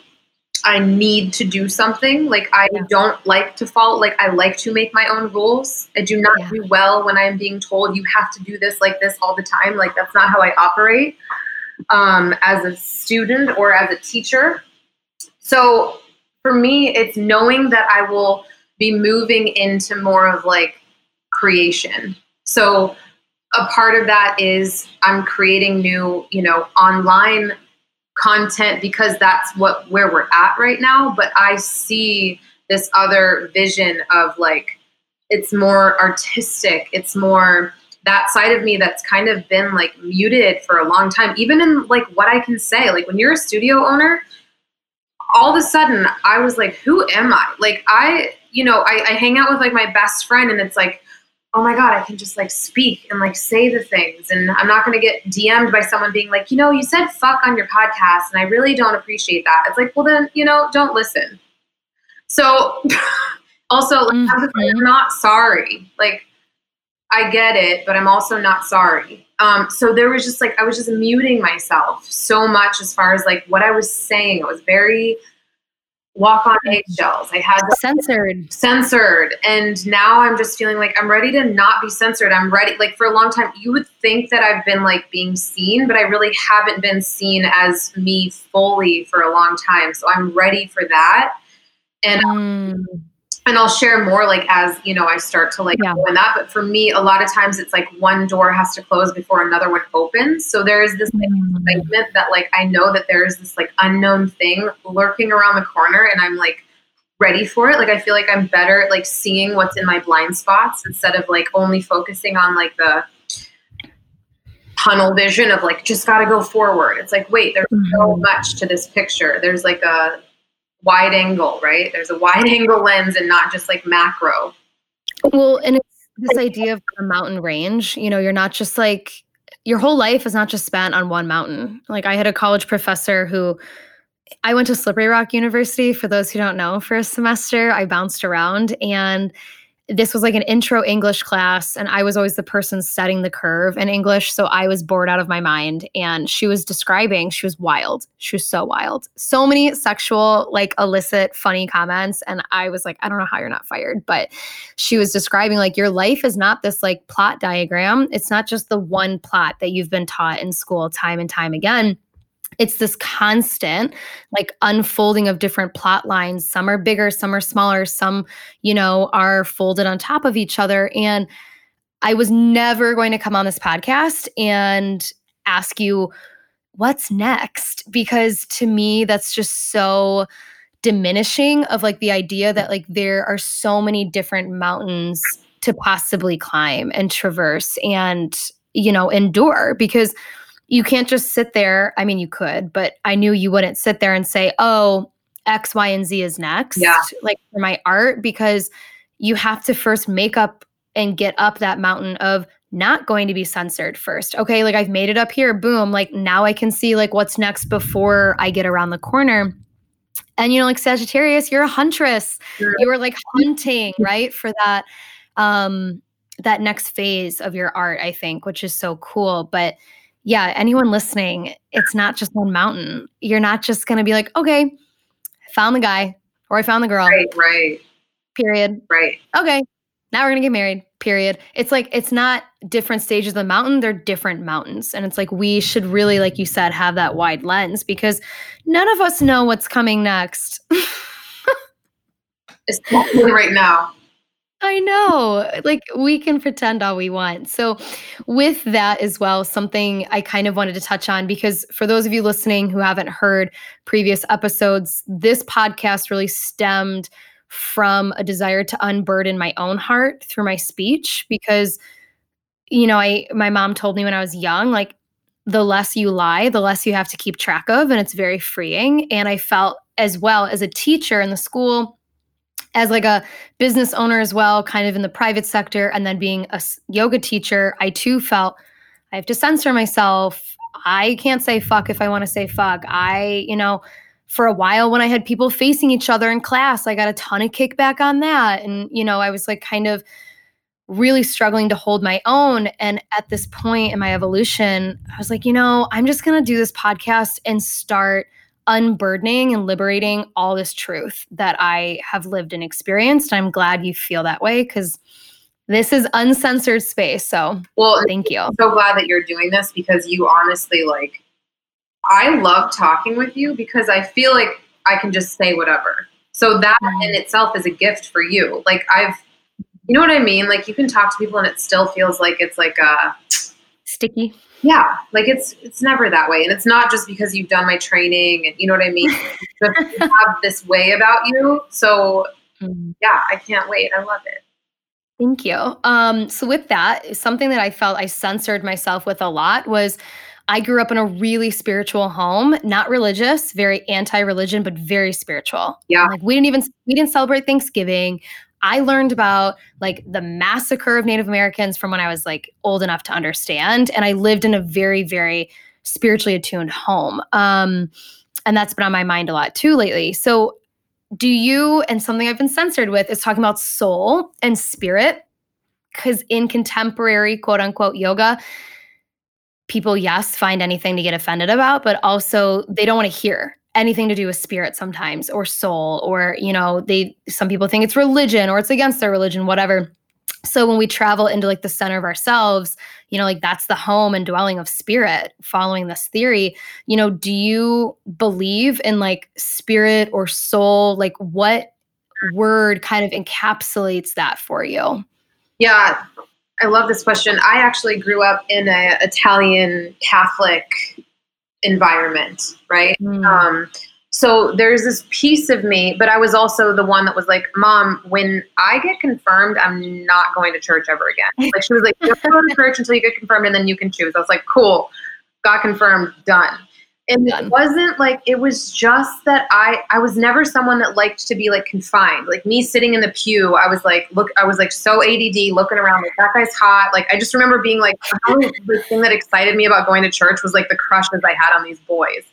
I need to do something. Like I yeah. don't like to follow. Like I like to make my own rules. I do not yeah. do well when I'm being told you have to do this like this all the time. Like that's not how I operate um, as a student or as a teacher. So for me, it's knowing that I will be moving into more of like creation. So a part of that is I'm creating new, you know, online content because that's what where we're at right now but i see this other vision of like it's more artistic it's more that side of me that's kind of been like muted for a long time, even in like what I can say. Like when you're a studio owner, all of a sudden I was like, who am I? Like I, you know, I, I hang out with like my best friend and it's like, oh my god i can just like speak and like say the things. And i'm not going to get dm'd by someone being like you know you said fuck on your podcast and i really don't appreciate that. It's like well then you know don't listen. So *laughs* also like, mm-hmm. i'm not sorry. Like i get it but i'm also not sorry. Um, so there was just like i was just muting myself so much as far as like what i was saying. It was very walk on eggshells. I had censored, censored, and now I'm just feeling like I'm ready to not be censored. I'm ready. Like for a long time, you would think that I've been like being seen, but I really haven't been seen as me fully for a long time. So I'm ready for that. And mm and I'll share more like as you know I start to like yeah. in that. But for me, a lot of times it's like one door has to close before another one opens. So there is this like, mm. excitement that like I know that there is this like unknown thing lurking around the corner, and I'm like ready for it. Like I feel like I'm better at like seeing what's in my blind spots instead of like only focusing on like the tunnel vision of like just got to go forward. It's like wait, there's mm-hmm. so much to this picture. There's like a wide angle, right? There's a wide *laughs* angle lens and not just like macro. Well, and it's this idea of a mountain range. You know, you're not just like your whole life is not just spent on one mountain. Like I had a college professor who I went to Slippery Rock University for those who don't know for a semester. I bounced around and this was like an intro English class, and I was always the person setting the curve in English. So I was bored out of my mind. And she was describing, she was wild. She was so wild. So many sexual, like illicit, funny comments. And I was like, I don't know how you're not fired. But she was describing, like, your life is not this like plot diagram. It's not just the one plot that you've been taught in school time and time again it's this constant like unfolding of different plot lines. Some are bigger some are smaller some you know are folded on top of each other. And i was never going to come on this podcast and ask you what's next? Because to me that's just so diminishing of like the idea that like there are so many different mountains to possibly climb and traverse and you know endure. Because you can't just sit there. I mean, you could, but I knew you wouldn't sit there and say, oh, X, Y, and Z is next, yeah. like for my art, because you have to first make up and get up that mountain of not going to be censored first. Okay, like I've made it up here, boom. Like now I can see like what's next before I get around the corner. And you know, like Sagittarius, you're a huntress. Sure. You are like hunting, right? For that um that next phase of your art, I think, which is so cool. But yeah, anyone listening, it's not just one mountain. You're not just going to be like, okay, I found the guy or I found the girl. Right, right. Period. Right. Okay, now we're going to get married. Period. It's like, it's not different stages of the mountain, they're different mountains. And it's like, we should really, like you said, have that wide lens because none of us know what's coming next. *laughs* Especially right now. I know. Like we can pretend all we want. So, with that as well, something I kind of wanted to touch on because for those of you listening who haven't heard previous episodes, this podcast really stemmed from a desire to unburden my own heart through my speech because you know, I my mom told me when I was young like the less you lie, the less you have to keep track of and it's very freeing and I felt as well as a teacher in the school as like a business owner as well, kind of in the private sector, and then being a yoga teacher, I too felt I have to censor myself. I can't say fuck if I want to say fuck. I, you know, for a while when I had people facing each other in class, I got a ton of kickback on that. And, you know, I was like kind of really struggling to hold my own. And at this point in my evolution, I was like, you know, I'm just going to do this podcast and start unburdening and liberating all this truth that I have lived and experienced. I'm glad you feel that way because this is uncensored space. So, well, thank you. I'm so glad that you're doing this because you honestly like, I love talking with you because I feel like I can just say whatever. So that mm-hmm. in itself is a gift for you. Like I've, you know what I mean? Like you can talk to people and it still feels like it's like a sticky yeah like it's it's never that way and it's not just because you've done my training and you know what i mean *laughs* you have this way about you so mm-hmm. yeah i can't wait i love it Thank you. Um, so with that, something that I felt I censored myself with a lot was I grew up in a really spiritual home, not religious, very anti-religion, but very spiritual. Yeah. Like we didn't even we didn't celebrate Thanksgiving. I learned about like the massacre of Native Americans from when I was like old enough to understand. And I lived in a very, very spiritually attuned home. Um, and that's been on my mind a lot too lately. So do you and something i've been censored with is talking about soul and spirit because in contemporary quote unquote yoga people yes find anything to get offended about but also they don't want to hear anything to do with spirit sometimes or soul or you know they some people think it's religion or it's against their religion whatever. So when we travel into like the center of ourselves you know like that's the home and dwelling of spirit following this theory you know do you believe in like spirit or soul? Like what word kind of encapsulates that for you? Yeah. I love this question. I actually grew up in a italian catholic environment right mm. um so there's this piece of me, but I was also the one that was like, Mom, when I get confirmed, I'm not going to church ever again. *laughs* Like she was like, don't go to church until you get confirmed and then you can choose. I was like, cool, got confirmed, done. And done. it wasn't like it was just that I I was never someone that liked to be like confined. Like me sitting in the pew, I was like, look, I was like so ADD, looking around like that guy's hot. Like I just remember being like, *laughs* the thing that excited me about going to church was like the crushes I had on these boys.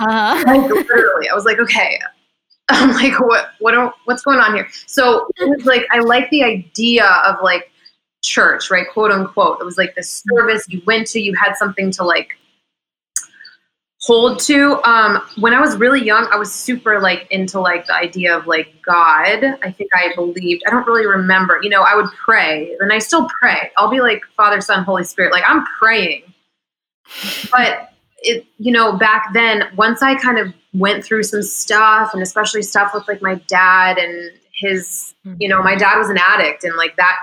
Uh-huh. Like, literally, I was like, okay. *laughs* I'm like, what, what, are, what's going on here? So it was like, I like the idea of like church, right? Quote unquote. It was like the service you went to, you had something to like hold to. Um, when I was really young, I was super like into like the idea of like God. I think I believed. I don't really remember. You know, I would pray, and I still pray. I'll be like Father, Son, Holy Spirit. Like I'm praying, but it you know back then once i kind of went through some stuff and especially stuff with like my dad and his you know my dad was an addict and like that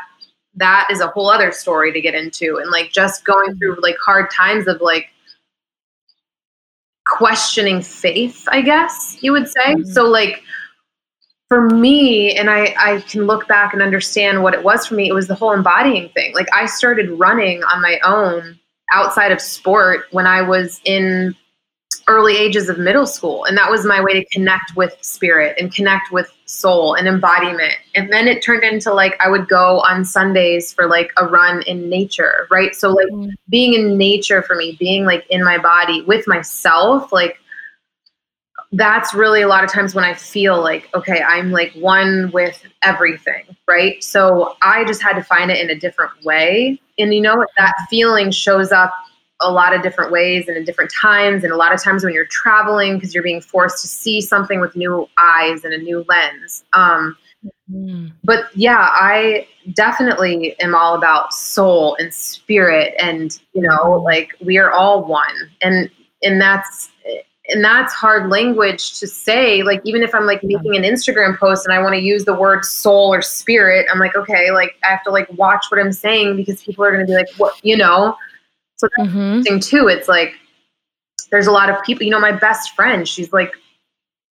that is a whole other story to get into and like just going through like hard times of like questioning faith i guess you would say mm-hmm. so like for me and I, I can look back and understand what it was for me it was the whole embodying thing like i started running on my own outside of sport when I was in early ages of middle school. And that was my way to connect with spirit and connect with soul and embodiment. And then it turned into like I would go on Sundays for like a run in nature, right? So, like mm-hmm. being in nature for me, being like in my body with myself, like that's really a lot of times when I feel like, okay, I'm like one with everything, right? So I just had to find it in a different way. And you know, what? that feeling shows up a lot of different ways and in different times. And a lot of times when you're traveling, because you're being forced to see something with new eyes and a new lens. Um, mm-hmm. But yeah, I definitely am all about soul and spirit. And, you know, like we are all one. And, and that's, and that's hard language to say like even if i'm like making an instagram post and i want to use the word soul or spirit i'm like okay like i have to like watch what i'm saying because people are going to be like what you know so that's mm-hmm. interesting too it's like there's a lot of people you know my best friend she's like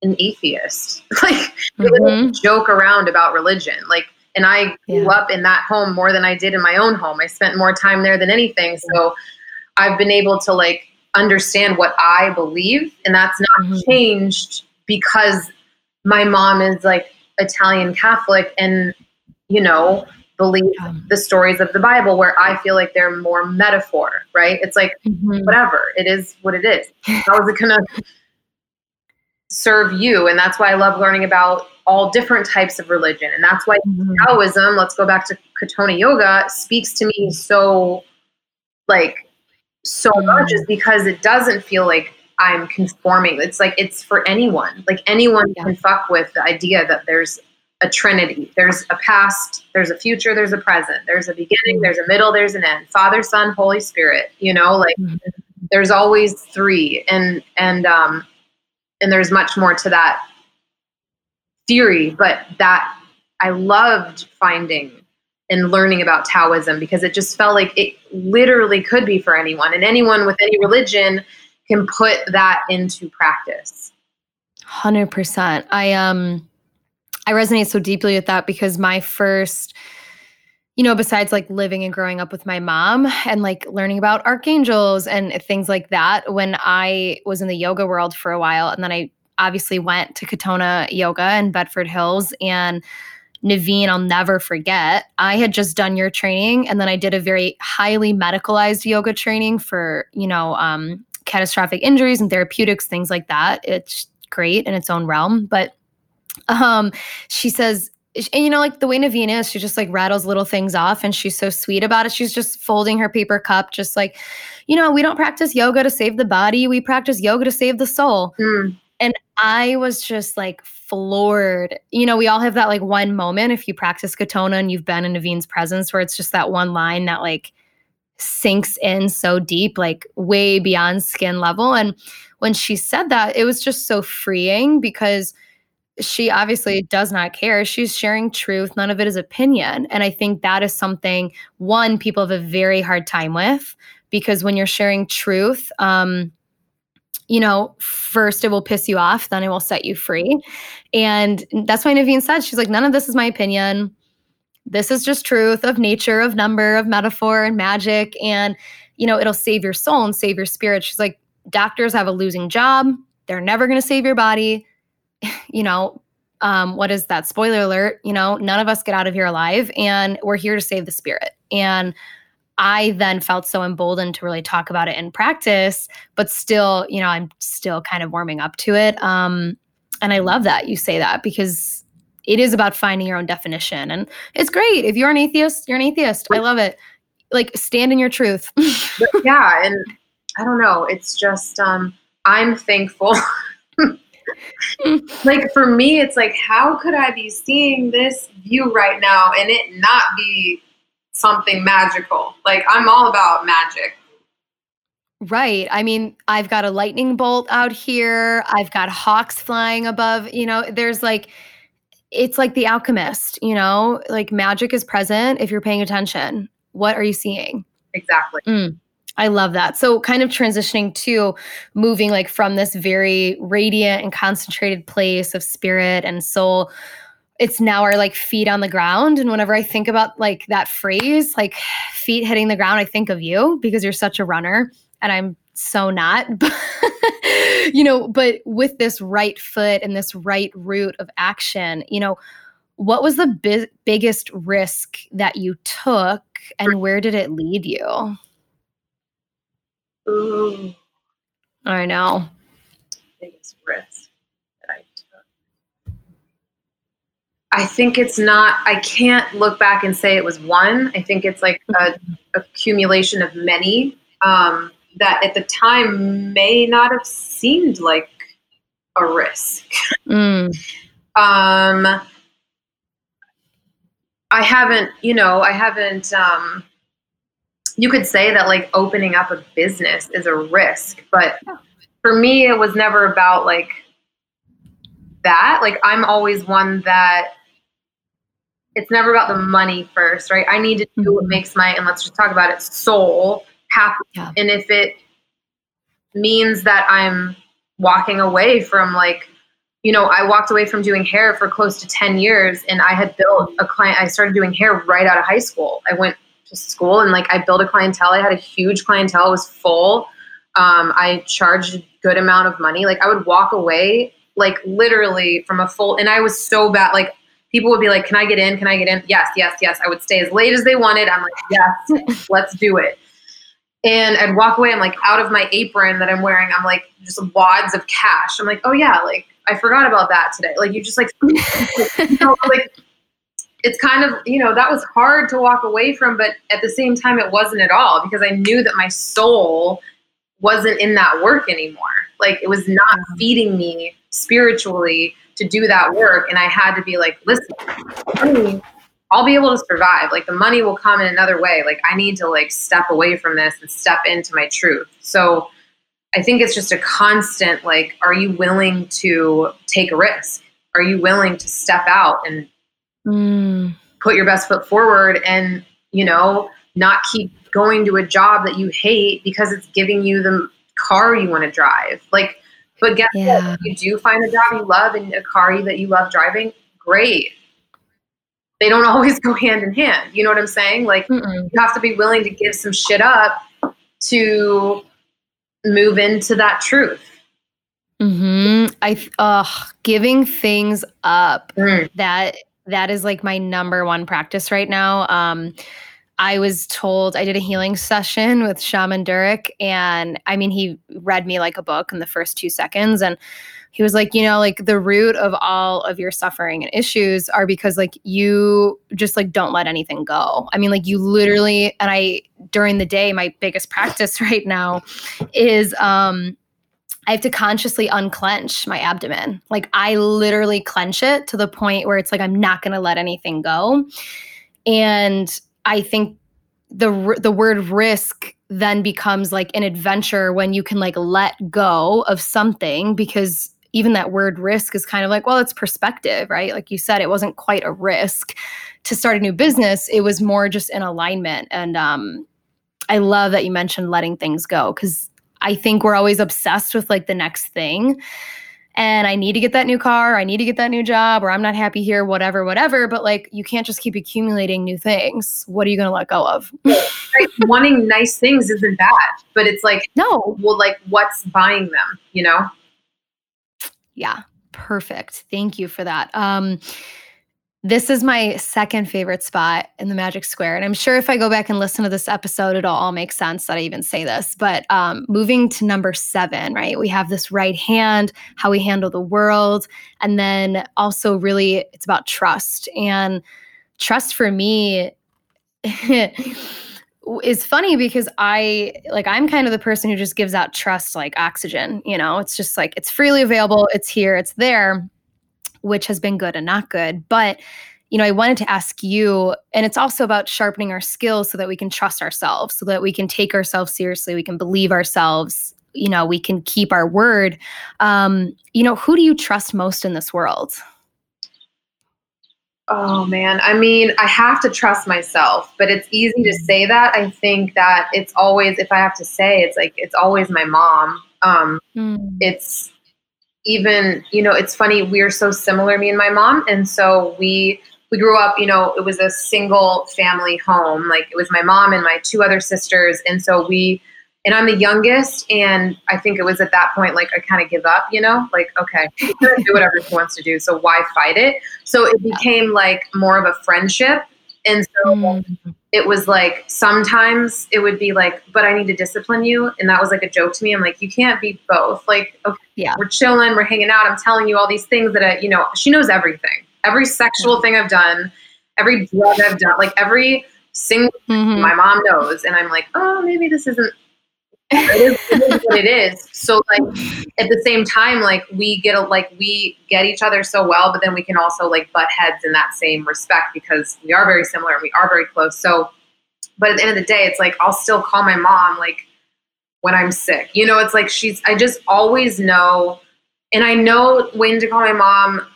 an atheist *laughs* like mm-hmm. joke around about religion like and i grew yeah. up in that home more than i did in my own home i spent more time there than anything so i've been able to like understand what I believe, and that's not mm-hmm. changed because my mom is like Italian Catholic and you know believe the stories of the Bible where I feel like they're more metaphor, right? It's like mm-hmm. whatever, it is what it is. How is it gonna serve you? And that's why I love learning about all different types of religion. And that's why mm-hmm. Taoism, let's go back to Katonah Yoga, speaks to me so like so much is because it doesn't feel like I'm conforming. It's like it's for anyone. Like anyone yeah. can fuck with the idea that there's a trinity. There's a past, there's a future, there's a present, there's a beginning, there's a middle, there's an end. Father, Son, Holy Spirit. You know, like mm-hmm. there's always three, and and um, and there's much more to that theory. But that I loved finding and learning about Taoism because it just felt like it literally could be for anyone, and anyone with any religion can put that into practice. Hundred percent. I um, I resonate so deeply with that because my first you know, besides like living and growing up with my mom and like learning about archangels and things like that, when I was in the yoga world for a while, and then I obviously went to Katonah Yoga in Bedford Hills and Nevine, I'll never forget. I had just done your training and then I did a very highly medicalized yoga training for, you know, um, catastrophic injuries and therapeutics, things like that. It's great in its own realm. But um, she says, and you know, like the way Nevine is, she just like rattles little things off and she's so sweet about it. She's just folding her paper cup, just like, you know, we don't practice yoga to save the body, we practice yoga to save the soul. Mm. And I was just like floored. You know, we all have that like one moment if you practice Katonah and you've been in Nevine's presence where it's just that one line that like sinks in so deep, like way beyond skin level. And when she said that, it was just so freeing because she obviously does not care. She's sharing truth. None of it is opinion. And I think that is something, one, people have a very hard time with because when you're sharing truth, um, you know, first it will piss you off, then it will set you free. And that's why Nevine said, she's like, none of this is my opinion. This is just truth of nature, of number, of metaphor and magic. And, you know, it'll save your soul and save your spirit. She's like, doctors have a losing job. They're never going to save your body. You know, um, what is that? Spoiler alert, you know, none of us get out of here alive. And we're here to save the spirit. And I then felt so emboldened to really talk about it in practice, but still, you know, I'm still kind of warming up to it. Um, and I love that you say that because it is about finding your own definition. And it's great. If you're an atheist, you're an atheist. I love it. Like stand in your truth. *laughs* yeah. And I don't know. It's just, um, I'm thankful. *laughs* like for me, it's like, how could I be seeing this view right now and it not be something magical. Like I'm all about magic. Right. I mean, I've got a lightning bolt out here. I've got hawks flying above. You know, there's like, it's like the alchemist, you know, like magic is present if you're paying attention. What are you seeing? Exactly. Mm, I love that. So, kind of transitioning to moving like from this very radiant and concentrated place of spirit and soul it's now our like feet on the ground. And whenever i think about like that phrase like feet hitting the ground i think of you because you're such a runner and i'm so not. *laughs* You know but with this right foot and this right root of action you know what was the bi- biggest risk that you took and where did it lead you Ooh. i know biggest risk that I took. I think it's not, I can't look back and say it was one. I think it's like a accumulation of many um, that at the time may not have seemed like a risk. Mm. um, I haven't, you know, I haven't, um, you could say that like opening up a business is a risk, but for me, it was never about like that. Like, I'm always one that it's never about the money first, right? I need to do what mm-hmm. makes my, and let's just talk about it, soul happy. Yeah. And if it means that I'm walking away from like, you know, I walked away from doing hair for close to 10 years and I had built a client, I started doing hair right out of high school. I went to school and like I built a clientele. I had a huge clientele, it was full. Um, I charged a good amount of money. Like I would walk away like literally from a full, and I was so bad. Like people would be like, Can I get in? Can I get in? Yes, yes, yes. I would stay as late as they wanted. I'm like, Yes, *laughs* let's do it. And I'd walk away. I'm like, out of my apron that I'm wearing, I'm like, just wads of cash. I'm like, Oh, yeah, like, I forgot about that today. Like, you just like, *laughs* you know, like, it's kind of, you know, that was hard to walk away from, but at the same time, it wasn't at all because I knew that my soul wasn't in that work anymore. Like, it was not feeding me spiritually to do that work. And I had to be like, listen, I'll be able to survive. Like the money will come in another way. Like I need to like step away from this and step into my truth. So I think it's just a constant like, are you willing to take a risk? Are you willing to step out and mm. put your best foot forward and, you know, not keep going to a job that you hate because it's giving you the car you want to drive? Like but guess yeah. what? If you do find a job you love and a car that you love driving, great. they don't *laughs* always go hand in hand. You know what I'm saying? Like Mm-mm. you have to be willing to give some shit up to move into that truth. Hmm. I. Uh. Giving things up. Mm. That. That is like my number one practice right now. Um. I was told I did a healing session with Shaman Durek, and I mean, he read me like a book in the first two seconds, and he was like, you know, like the root of all of your suffering and issues are because like you just like don't let anything go. I mean, like you literally, and I during the day, my biggest practice *laughs* right now is um I have to consciously unclench my abdomen. Like I literally clench it to the point where it's like I'm not going to let anything go. And I think the the word risk then becomes like an adventure when you can like let go of something because even that word risk is kind of like well it's perspective right like you said it wasn't quite a risk to start a new business it was more just an alignment and um i love that you mentioned letting things go because i think we're always obsessed with like the next thing and I need to get that new car, I need to get that new job, or I'm not happy here, whatever, whatever. But like, you can't just keep accumulating new things. What are you going to let go of? *laughs* right. Wanting nice things isn't bad, but it's like, no, well, like, what's buying them, you know? Yeah, perfect. Thank you for that. Um, this is my second favorite spot in the Magic Square. And I'm sure if I go back and listen to this episode, it'll all make sense that I even say this. But um, moving to number seven, right? We have this right hand, how we handle the world. And then also, really, it's about trust. And trust for me *laughs* is funny because I like, I'm kind of the person who just gives out trust like oxygen. You know, it's just like, it's freely available, it's here, it's there which has been good and not good. But you know, I wanted to ask you, and it's also about sharpening our skills so that we can trust ourselves, so that we can take ourselves seriously, we can believe ourselves, you know, we can keep our word. Um, you know, who do you trust most in this world? Oh man, I mean, I have to trust myself, but it's easy to mm. say that. I think that it's always, if I have to say, it's like it's always my mom. Um, mm. It's even you know it's funny we're so similar me and my mom and so we we grew up you know it was a single family home. Like it was my mom and my two other sisters and so we and i'm the youngest and i think it was at that point like i kind of give up you know? Like okay *laughs* do whatever she wants to do so why fight it? So it became like more of a friendship and so mm-hmm. It was like sometimes it would be like, but I need to discipline you. And that was like a joke to me. I'm like, you can't be both. Like, okay, yeah. we're chilling, we're hanging out. I'm telling you all these things that I, you know, she knows everything. Every sexual thing I've done, every drug I've done, like every single mm-hmm. my mom knows. And I'm like, oh, maybe this isn't it, is, it is what it is. So like at the same time, like we get a, like we get each other so well, but then we can also like butt heads in that same respect because we are very similar and we are very close. So, but at the end of the day, it's like I'll still call my mom like when I'm sick. You know, it's like she's. I just always know, and I know when to call my mom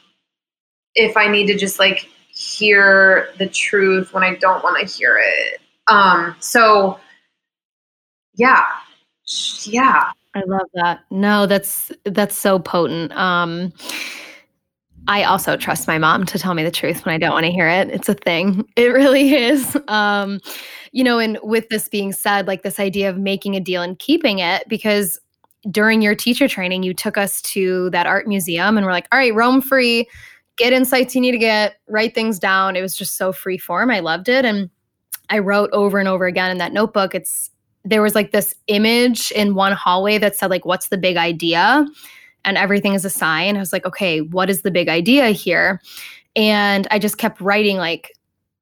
if I need to just like hear the truth when I don't want to hear it. Um, so yeah, yeah. I love that. No that's that's so potent. Um i also trust my mom to tell me the truth when i don't want to hear it. It's a thing. *laughs* It really is. Um you know and with this being said like this idea of making a deal and keeping it because during your teacher training you took us to that art museum and we're like all right roam free. Get insights you need to get. Write things down. It was just so free form. I loved it. And i wrote over and over again in that notebook it's there was like this image in one hallway that said like what's the big idea? And everything is a sign. I was like okay what is the big idea here? And i just kept writing like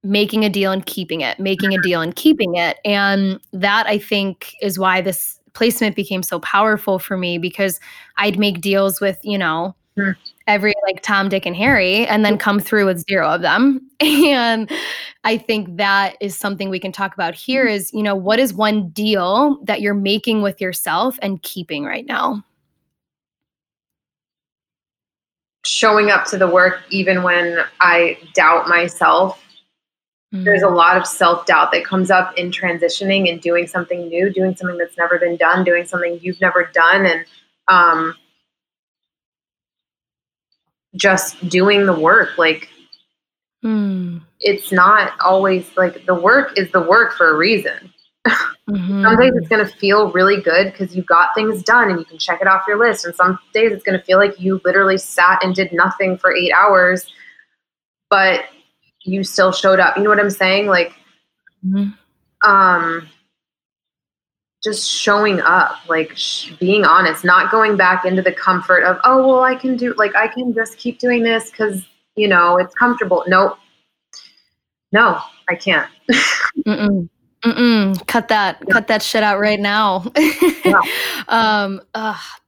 making a deal and keeping it making a deal and keeping it. And that i think is why this placement became so powerful for me because i'd make deals with you know mm every like Tom, Dick, and Harry and then come through with zero of them. *laughs* And I think that is something we can talk about here is, you know, what is one deal that you're making with yourself and keeping right now? Showing up to the work even when I doubt myself. Mm-hmm. There's a lot of self doubt that comes up in transitioning and doing something new, doing something that's never been done, doing something you've never done. And, um, just doing the work like mm. it's not always like the work is the work for a reason. Mm-hmm. some days it's going to feel really good because you got things done and you can check it off your list. And some days it's going to feel like you literally sat and did nothing for eight hours, but you still showed up. You know what I'm saying? Like, mm-hmm. um, just showing up, like sh- being honest, not going back into the comfort of, oh, well, I can do, like, I can just keep doing this because, you know, it's comfortable. Nope. No, I can't. *laughs* Mm-mm. Mm-mm. Cut that, yeah. cut that shit out right now. yeah. *laughs* um,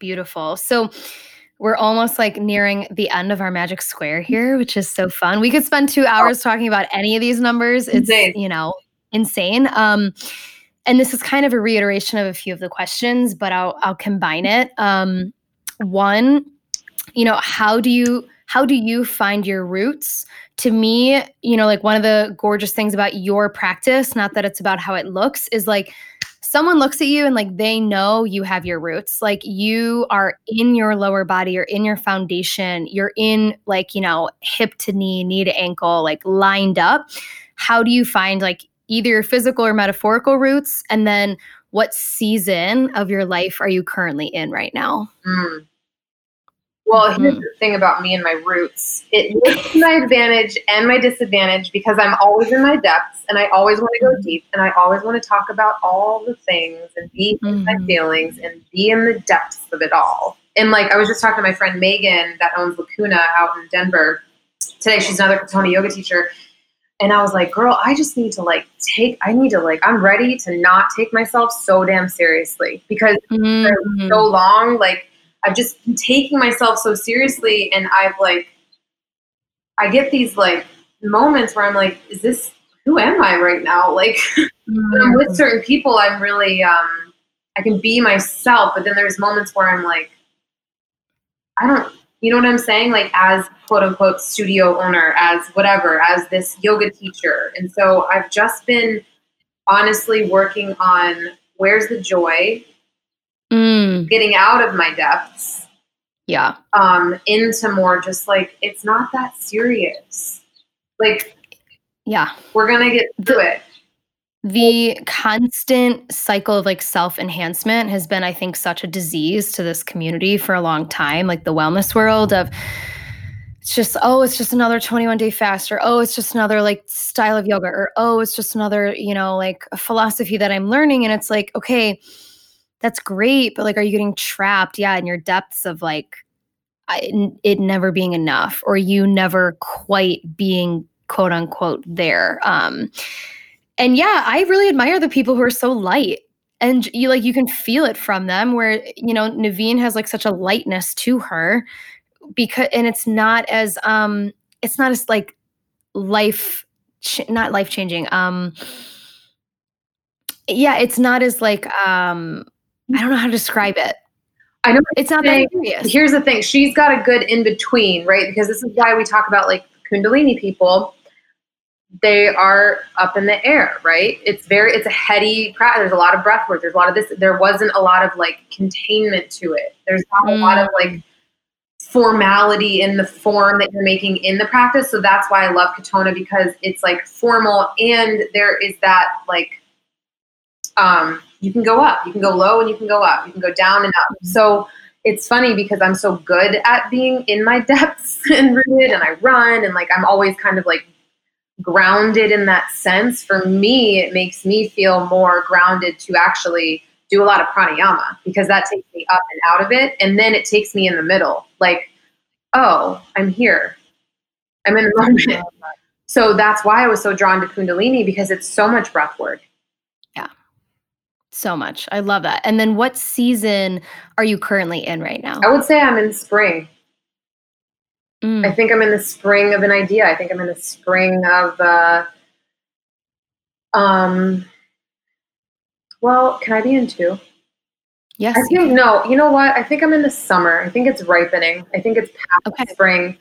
beautiful. So we're almost like nearing the end of our magic square here, which is so fun. We could spend two hours talking about any of these numbers. It's, insane. you know, insane. Um, and this is kind of a reiteration of a few of the questions, but I'll I'll combine it. Um, one, you know, how do you how do you find your roots? To me, you know, like one of the gorgeous things about your practice, not that it's about how it looks, is like someone looks at you and like they know you have your roots. Like you are in your lower body, you're in your foundation, you're in like, you know, hip to knee, knee to ankle, like lined up. How do you find like either your physical or metaphorical roots? And then what season of your life are you currently in right now? Mm. Well, here's mm. the thing about me and my roots. It is my advantage and my disadvantage because I'm always in my depths and I always want to go mm-hmm. deep and I always want to talk about all the things and be mm. in my mm-hmm. feelings and be in the depths of it all. And like I was just talking to my friend Megan that owns Lacuna out in Denver today. She's another Katonah yoga teacher and I was like, girl, I just need to like take, I need to like, I'm ready to not take myself so damn seriously because mm-hmm. for so long, like, I've just been taking myself so seriously. And I've like, I get these like moments where I'm like, is this, who am I right now? *laughs* Like, mm-hmm. when I'm with certain people, I'm really, um, I can be myself. But then there's moments where I'm like, I don't, you know what I'm saying? Like as quote unquote studio owner, as whatever, as this yoga teacher. And so I've just been honestly working on where's the joy, mm. getting out of my depths. Yeah. Um, into more just like it's not that serious. Like, yeah, we're gonna get through it the constant cycle of like self enhancement has been i think such a disease to this community for a long time like the wellness world of it's just oh it's just another 21 day fast or oh it's just another like style of yoga or oh it's just another you know like a philosophy that i'm learning and it's like okay that's great but like are you getting trapped yeah in your depths of like I, it never being enough or you never quite being quote unquote there um and yeah, I really admire the people who are so light. And you like you can feel it from them where you know Nevine has like such a lightness to her because and it's not as um it's not as like life ch- not life changing um yeah it's not as like um i don't know how to describe it i know it's not that serious. here's the thing she's got a good in between right because this is why we talk about like kundalini people they are up in the air, right? It's very, it's a heady practice. There's a lot of breath work. There's a lot of this. There wasn't a lot of like containment to it. There's not mm. a lot of like formality in the form that you're making in the practice. So that's why I love Katonah because it's like formal and there is that like, um, you can go up, you can go low and you can go up, you can go down and up. So it's funny because I'm so good at being in my *laughs* depths and rooted and I run and like I'm always kind of like grounded in that sense, for me, it makes me feel more grounded to actually do a lot of pranayama because that takes me up and out of it. And then it takes me in the middle. Like, oh, I'm here. I'm in the moment. *laughs* So that's why I was so drawn to Kundalini because it's so much breath work. Yeah. So much. I love that. And then what season are you currently in right now? I would say I'm in spring. Mm. I think I'm in the spring of an idea. I think I'm in the spring of uh um well, can I be in two? Yes. I think no, you know what? I think I'm in the summer. I think it's ripening. I think it's past okay. spring.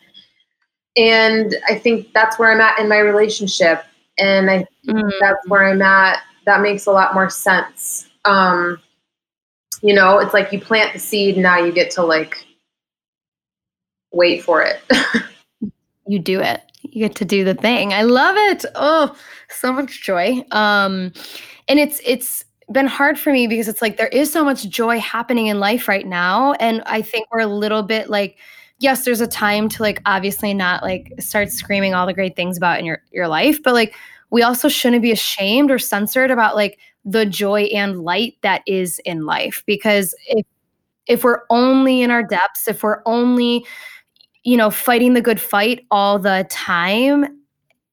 And I think that's where I'm at in my relationship. And I mm. that's where I'm at. That makes a lot more sense. Um, you know, it's like you plant the seed, now you get to like wait for it. *laughs* you do it. you get to do the thing. I love it. Oh, so much joy. Um, and it's it's been hard for me because it's like there is so much joy happening in life right now, and I think we're a little bit like yes, there's a time to like obviously not like start screaming all the great things about in your your life, but like we also shouldn't be ashamed or censored about like the joy and light that is in life because if if we're only in our depths, if we're only you know fighting the good fight all the time,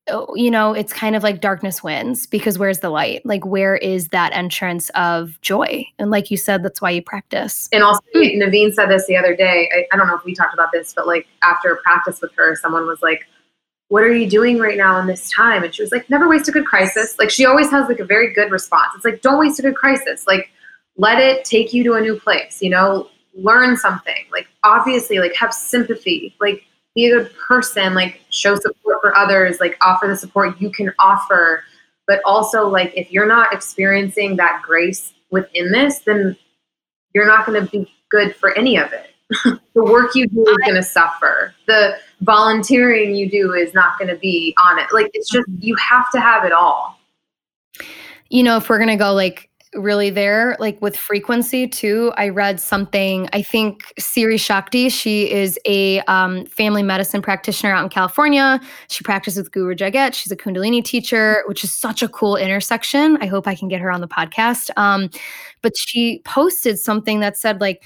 oh, you know, it's kind of like darkness wins because where's the light? Like, where is that entrance of joy? And like you said, that's why you practice. And also, mm. Nevine said this the other day. I, I, don't know if we talked about this, but like after practice with her, someone was like, What are you doing right now in this time? And she was like, Never waste a good crisis. Like, she always has like a very good response. It's like, Don't waste a good crisis. Like, let it take you to a new place, you know, learn something. Like, obviously, like, have sympathy. Like, be a good person, like show support for others, like offer the support you can offer. But also, like, if you're not experiencing that grace within this, then you're not going to be good for any of it. *laughs* the work you do is going to suffer. The volunteering you do is not going to be on it. Like, it's just, you have to have it all. You know, if we're going to go like really there like with frequency too i read something i think siri shakti she is a um, family medicine practitioner out in california. She practices with guru jagat she's a kundalini teacher which is such a cool intersection. I hope i can get her on the podcast. Um, but she posted something that said like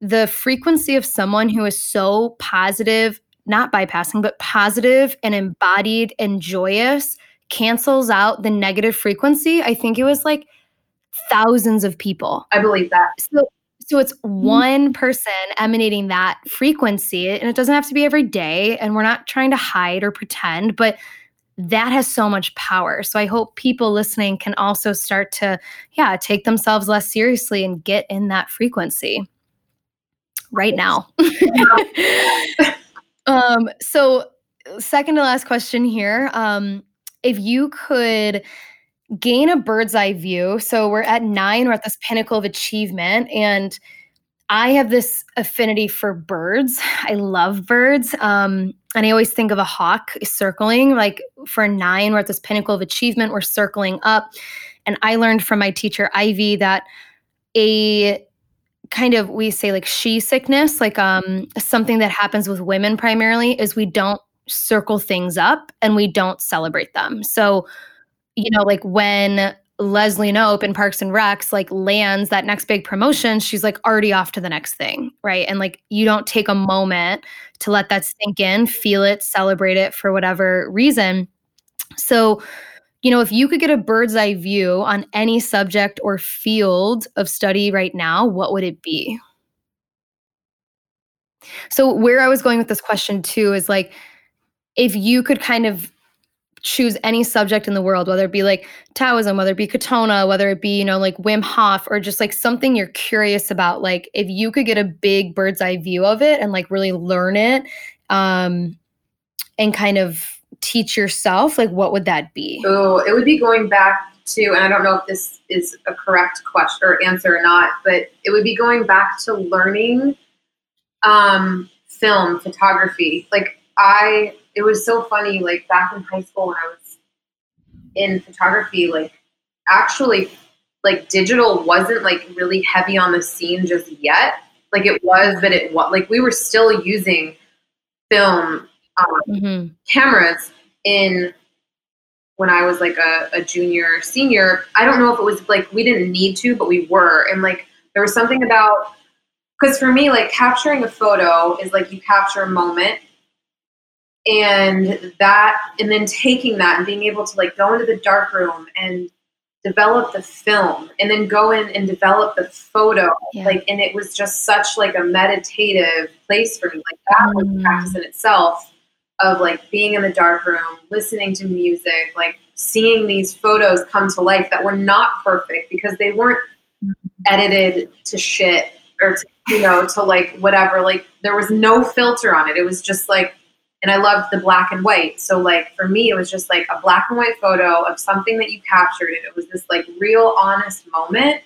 the frequency of someone who is so positive not bypassing but positive and embodied and joyous cancels out the negative frequency. I think it was like thousands of people. I believe that. So so it's one person emanating that frequency and it doesn't have to be every day and we're not trying to hide or pretend, but that has so much power. So I hope people listening can also start to yeah, take themselves less seriously and get in that frequency right now. *laughs* um so second to last question here, um if you could gain a bird's eye view. So we're at nine, we're at this pinnacle of achievement. And I have this affinity for birds. I love birds. Um, and I always think of a hawk circling. Like for nine, we're at this pinnacle of achievement, we're circling up. And I learned from my teacher, Ivy, that a kind of we say like she sickness like um something that happens with women primarily is we don't circle things up and we don't celebrate them so you know, like when Leslie Knope in Parks and Recs like lands that next big promotion, she's like already off to the next thing, right? And like you don't take a moment to let that sink in, feel it, celebrate it for whatever reason. So, you know, if you could get a bird's eye view on any subject or field of study right now, what would it be? So, where I was going with this question too is like, if you could kind of choose any subject in the world, whether it be like Taoism, whether it be Katonah, whether it be, you know, like Wim Hof, or just like something you're curious about, like if you could get a big bird's eye view of it and like really learn it um, and kind of teach yourself, like what would that be? Oh, it would be going back to, and I don't know if this is a correct question or answer or not, but it would be going back to learning um, film, photography. Like I it was so funny. Like back in high school when I was in photography, like actually, like digital wasn't like really heavy on the scene just yet. Like it was, but it was like we were still using film um, mm-hmm. cameras in when I was like a, a junior, senior. I don't know if it was like we didn't need to, but we were, and like there was something about because for me, like capturing a photo is like you capture a moment and that and then taking that and being able to like go into the dark room and develop the film and then go in and develop the photo yeah. like and it was just such like a meditative place for me like that mm. was practice in itself of like being in the dark room listening to music like seeing these photos come to life that were not perfect because they weren't mm. edited to shit or to, you know to like whatever like there was no filter on it it was just like and I loved the black and white. So like for me, it was just like a black and white photo of something that you captured, and it was this like real honest moment.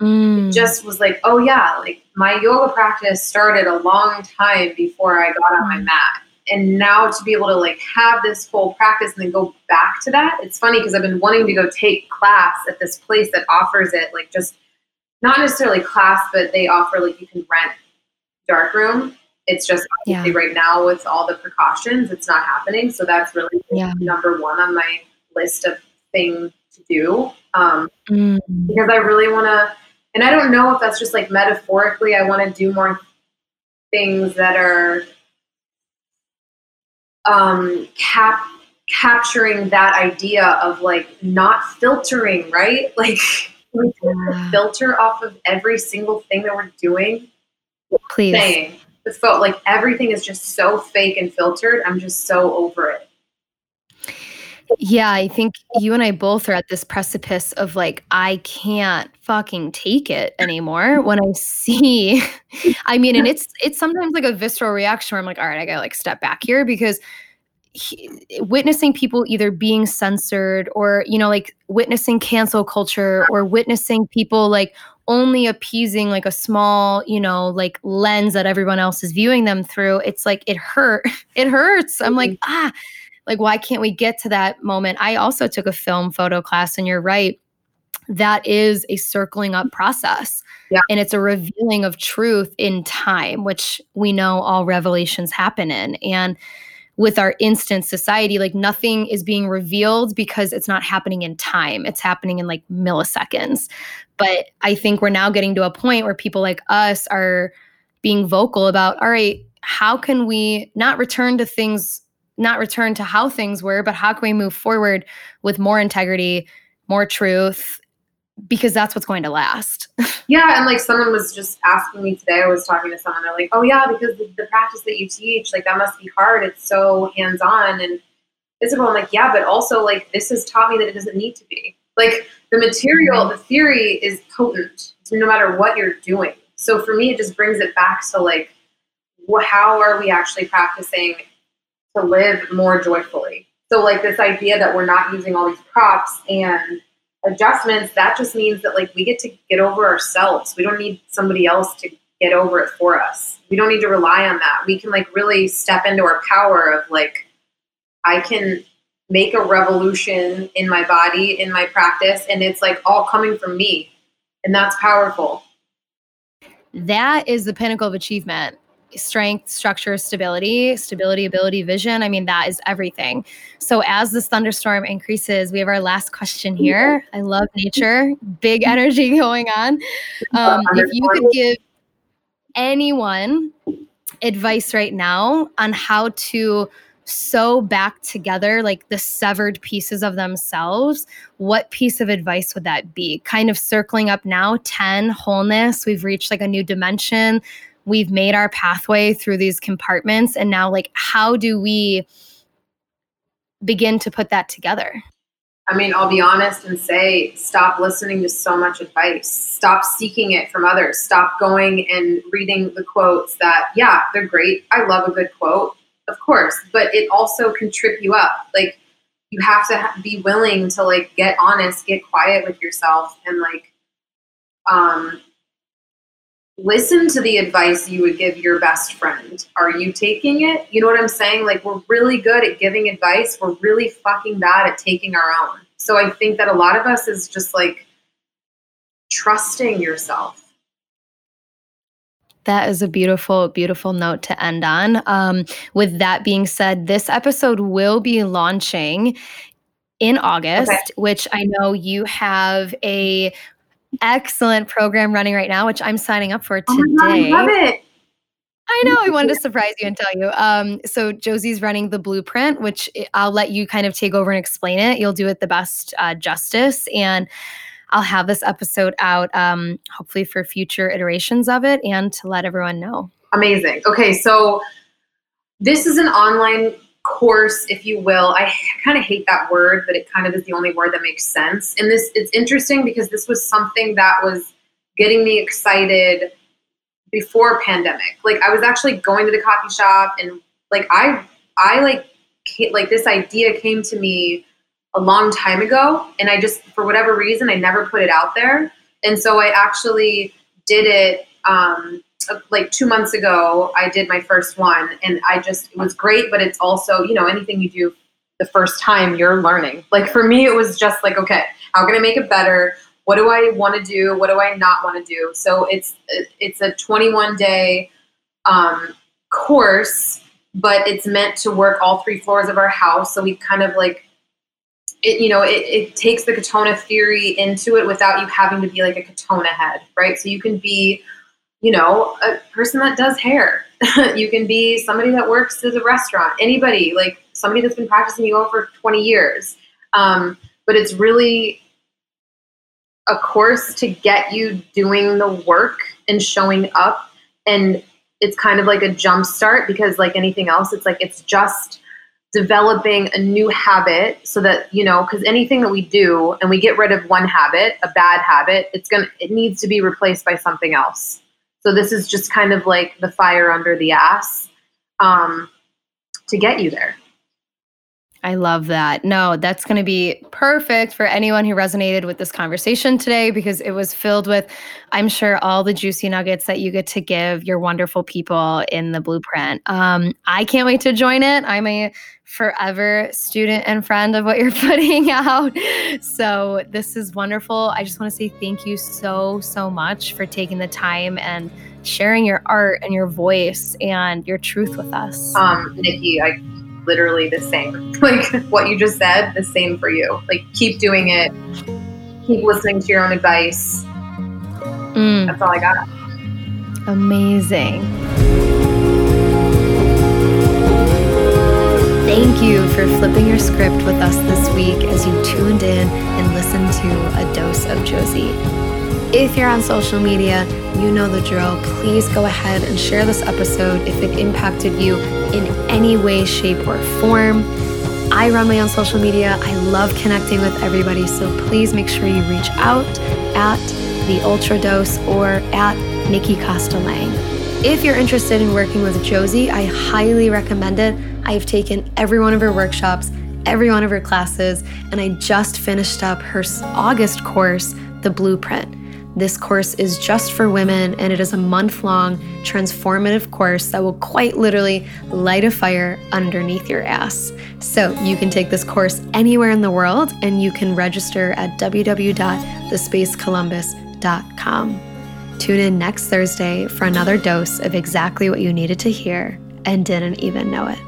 Mm. It just was like, oh yeah, like my yoga practice started a long time before I got on my mm. mat, and now to be able to like have this full practice and then go back to that it's funny because i've been wanting to go take class at this place that offers it like just not necessarily class but they offer like you can rent dark room it's just yeah. right now with all the precautions it's not happening so that's really yeah. number one on my list of things to do um, mm. because i really want to and i don't know if that's just like metaphorically i want to do more things that are um, cap capturing that idea of like not filtering, right? *laughs* Like we filter off of every single thing that we're doing. Please. Saying it felt like everything is just so fake and filtered. I'm just so over it. Yeah, I think you and I both are at this precipice of like, I can't fucking take it anymore when I see *laughs* I mean, and it's it's sometimes like a visceral reaction where I'm like, all right, I gotta like step back here because he, witnessing people either being censored or, you know, like witnessing cancel culture or witnessing people like only appeasing like a small, you know, like lens that everyone else is viewing them through, it's like it hurt. *laughs* It hurts. I'm like, mm-hmm. ah, like why can't we get to that moment i also took a film photo class and you're right that is a circling up process yeah. and it's a revealing of truth in time which we know all revelations happen in and with our instant society like nothing is being revealed because it's not happening in time. It's happening in like milliseconds. But i think we're now getting to a point where people like us are being vocal about all right how can we not return to things not return to how things were, but how can we move forward with more integrity, more truth, because that's what's going to last. *laughs* yeah, and like someone was just asking me today, I was talking to someone, they're like, oh yeah, because the, the practice that you teach, like that must be hard. It's so hands on and physical. I'm like, yeah, but also like this has taught me that it doesn't need to be. Like the material, the theory is potent no matter what you're doing. So for me, it just brings it back to like, how are we actually practicing to live more joyfully. So like this idea that we're not using all these props and adjustments, that just means that like we get to get over ourselves. We don't need somebody else to get over it for us. We don't need to rely on that. We can like really step into our power of like I can make a revolution in my body, in my practice, and it's like all coming from me. And that's powerful. That is the pinnacle of achievement strength, structure, stability, stability, ability, vision. I mean, that is everything. So as this thunderstorm increases, we have our last question here. I love nature, big energy *laughs* going on. Um, if you could give anyone advice right now on how to sew back together like the severed pieces of themselves, what piece of advice would that be? Kind of circling up now, 10 wholeness. We've reached like a new dimension we've made our pathway through these compartments and now like how do we begin to put that together I mean, I'll be honest and say stop listening to so much advice. Stop seeking it from others. Stop going and reading the quotes that, yeah, they're great. I love a good quote, of course, but it also can trip you up. Like, you have to be willing to like get honest, get quiet with yourself, and like, um, listen to the advice you would give your best friend. Are you taking it? You know what I'm saying? Like, we're really good at giving advice, we're really fucking bad at taking our own. So I think that a lot of us is just like trusting yourself. That is a beautiful, beautiful note to end on. Um, with that being said, this episode will be launching in August, okay. which I know you have a excellent program running right now, which I'm signing up for today. Oh God, I love it. I know. I wanted to *laughs* surprise you and tell you. Um, so Josie's running the blueprint, which I'll let you kind of take over and explain it. You'll do it the best uh, justice, and I'll have this episode out um, hopefully for future iterations of it and to let everyone know. Amazing. Okay, so this is an online course, if you will. I kind of hate that word, but it kind of is the only word that makes sense. And this it's interesting because this was something that was getting me excited before pandemic. Like I was actually going to the coffee shop and like I I like like this idea came to me a long time ago and I just for whatever reason I never put it out there. And so I actually did it um like two months ago, I did my first one, and I just it was great. But it's also you know anything you do the first time, you're learning. Like for me, it was just like okay, how can I make it better? What do I want to do? What do I not want to do? So it's it's a 21 day um, course, but it's meant to work all three floors of our house. So we kind of like it, you know, it, it takes the Katonah theory into it without you having to be like a Katonah head, right? So you can be, you know, a person that does hair. *laughs* you can be somebody that works at a restaurant. Anybody, like somebody that's been practicing yoga for 20 years. Um, but it's really a course to get you doing the work and showing up and it's kind of like a jump start because like anything else it's like it's just developing a new habit so that you know because anything that we do and we get rid of one habit a bad habit it's gonna it needs to be replaced by something else so this is just kind of like the fire under the ass um, to get you there I love that. No, that's going to be perfect for anyone who resonated with this conversation today because it was filled with, I'm sure, all the juicy nuggets that you get to give your wonderful people in the blueprint. Um, I can't wait to join it. I'm a forever student and friend of what you're *laughs* putting out. So this is wonderful. I just want to say thank you so, so much for taking the time and sharing your art and your voice and your truth with us. Um, Nikki, I literally the same. *laughs* Like what you just said, the same for you. Like keep doing it. Keep listening to your own advice. Mm. That's all I got. Amazing. Thank you for flipping your script with us this week as you tuned in and listened to A Dose of Josie. If you're on social media, you know the drill. Please go ahead and share this episode if it impacted you in any way, shape, or form. I run my own social media. I love connecting with everybody, so please make sure you reach out at the Ultra Dose or at Nikki Costa Lang. If you're interested in working with Josie, I highly recommend it. I've taken every one of her workshops, every one of her classes, and I just finished up her August course, The Blueprint. This course is just for women and it is a month long transformative course that will quite literally light a fire underneath your ass. So you can take this course anywhere in the world and you can register at www.thespacecolumbus.com. Tune in next Thursday for another dose of exactly what you needed to hear and didn't even know it.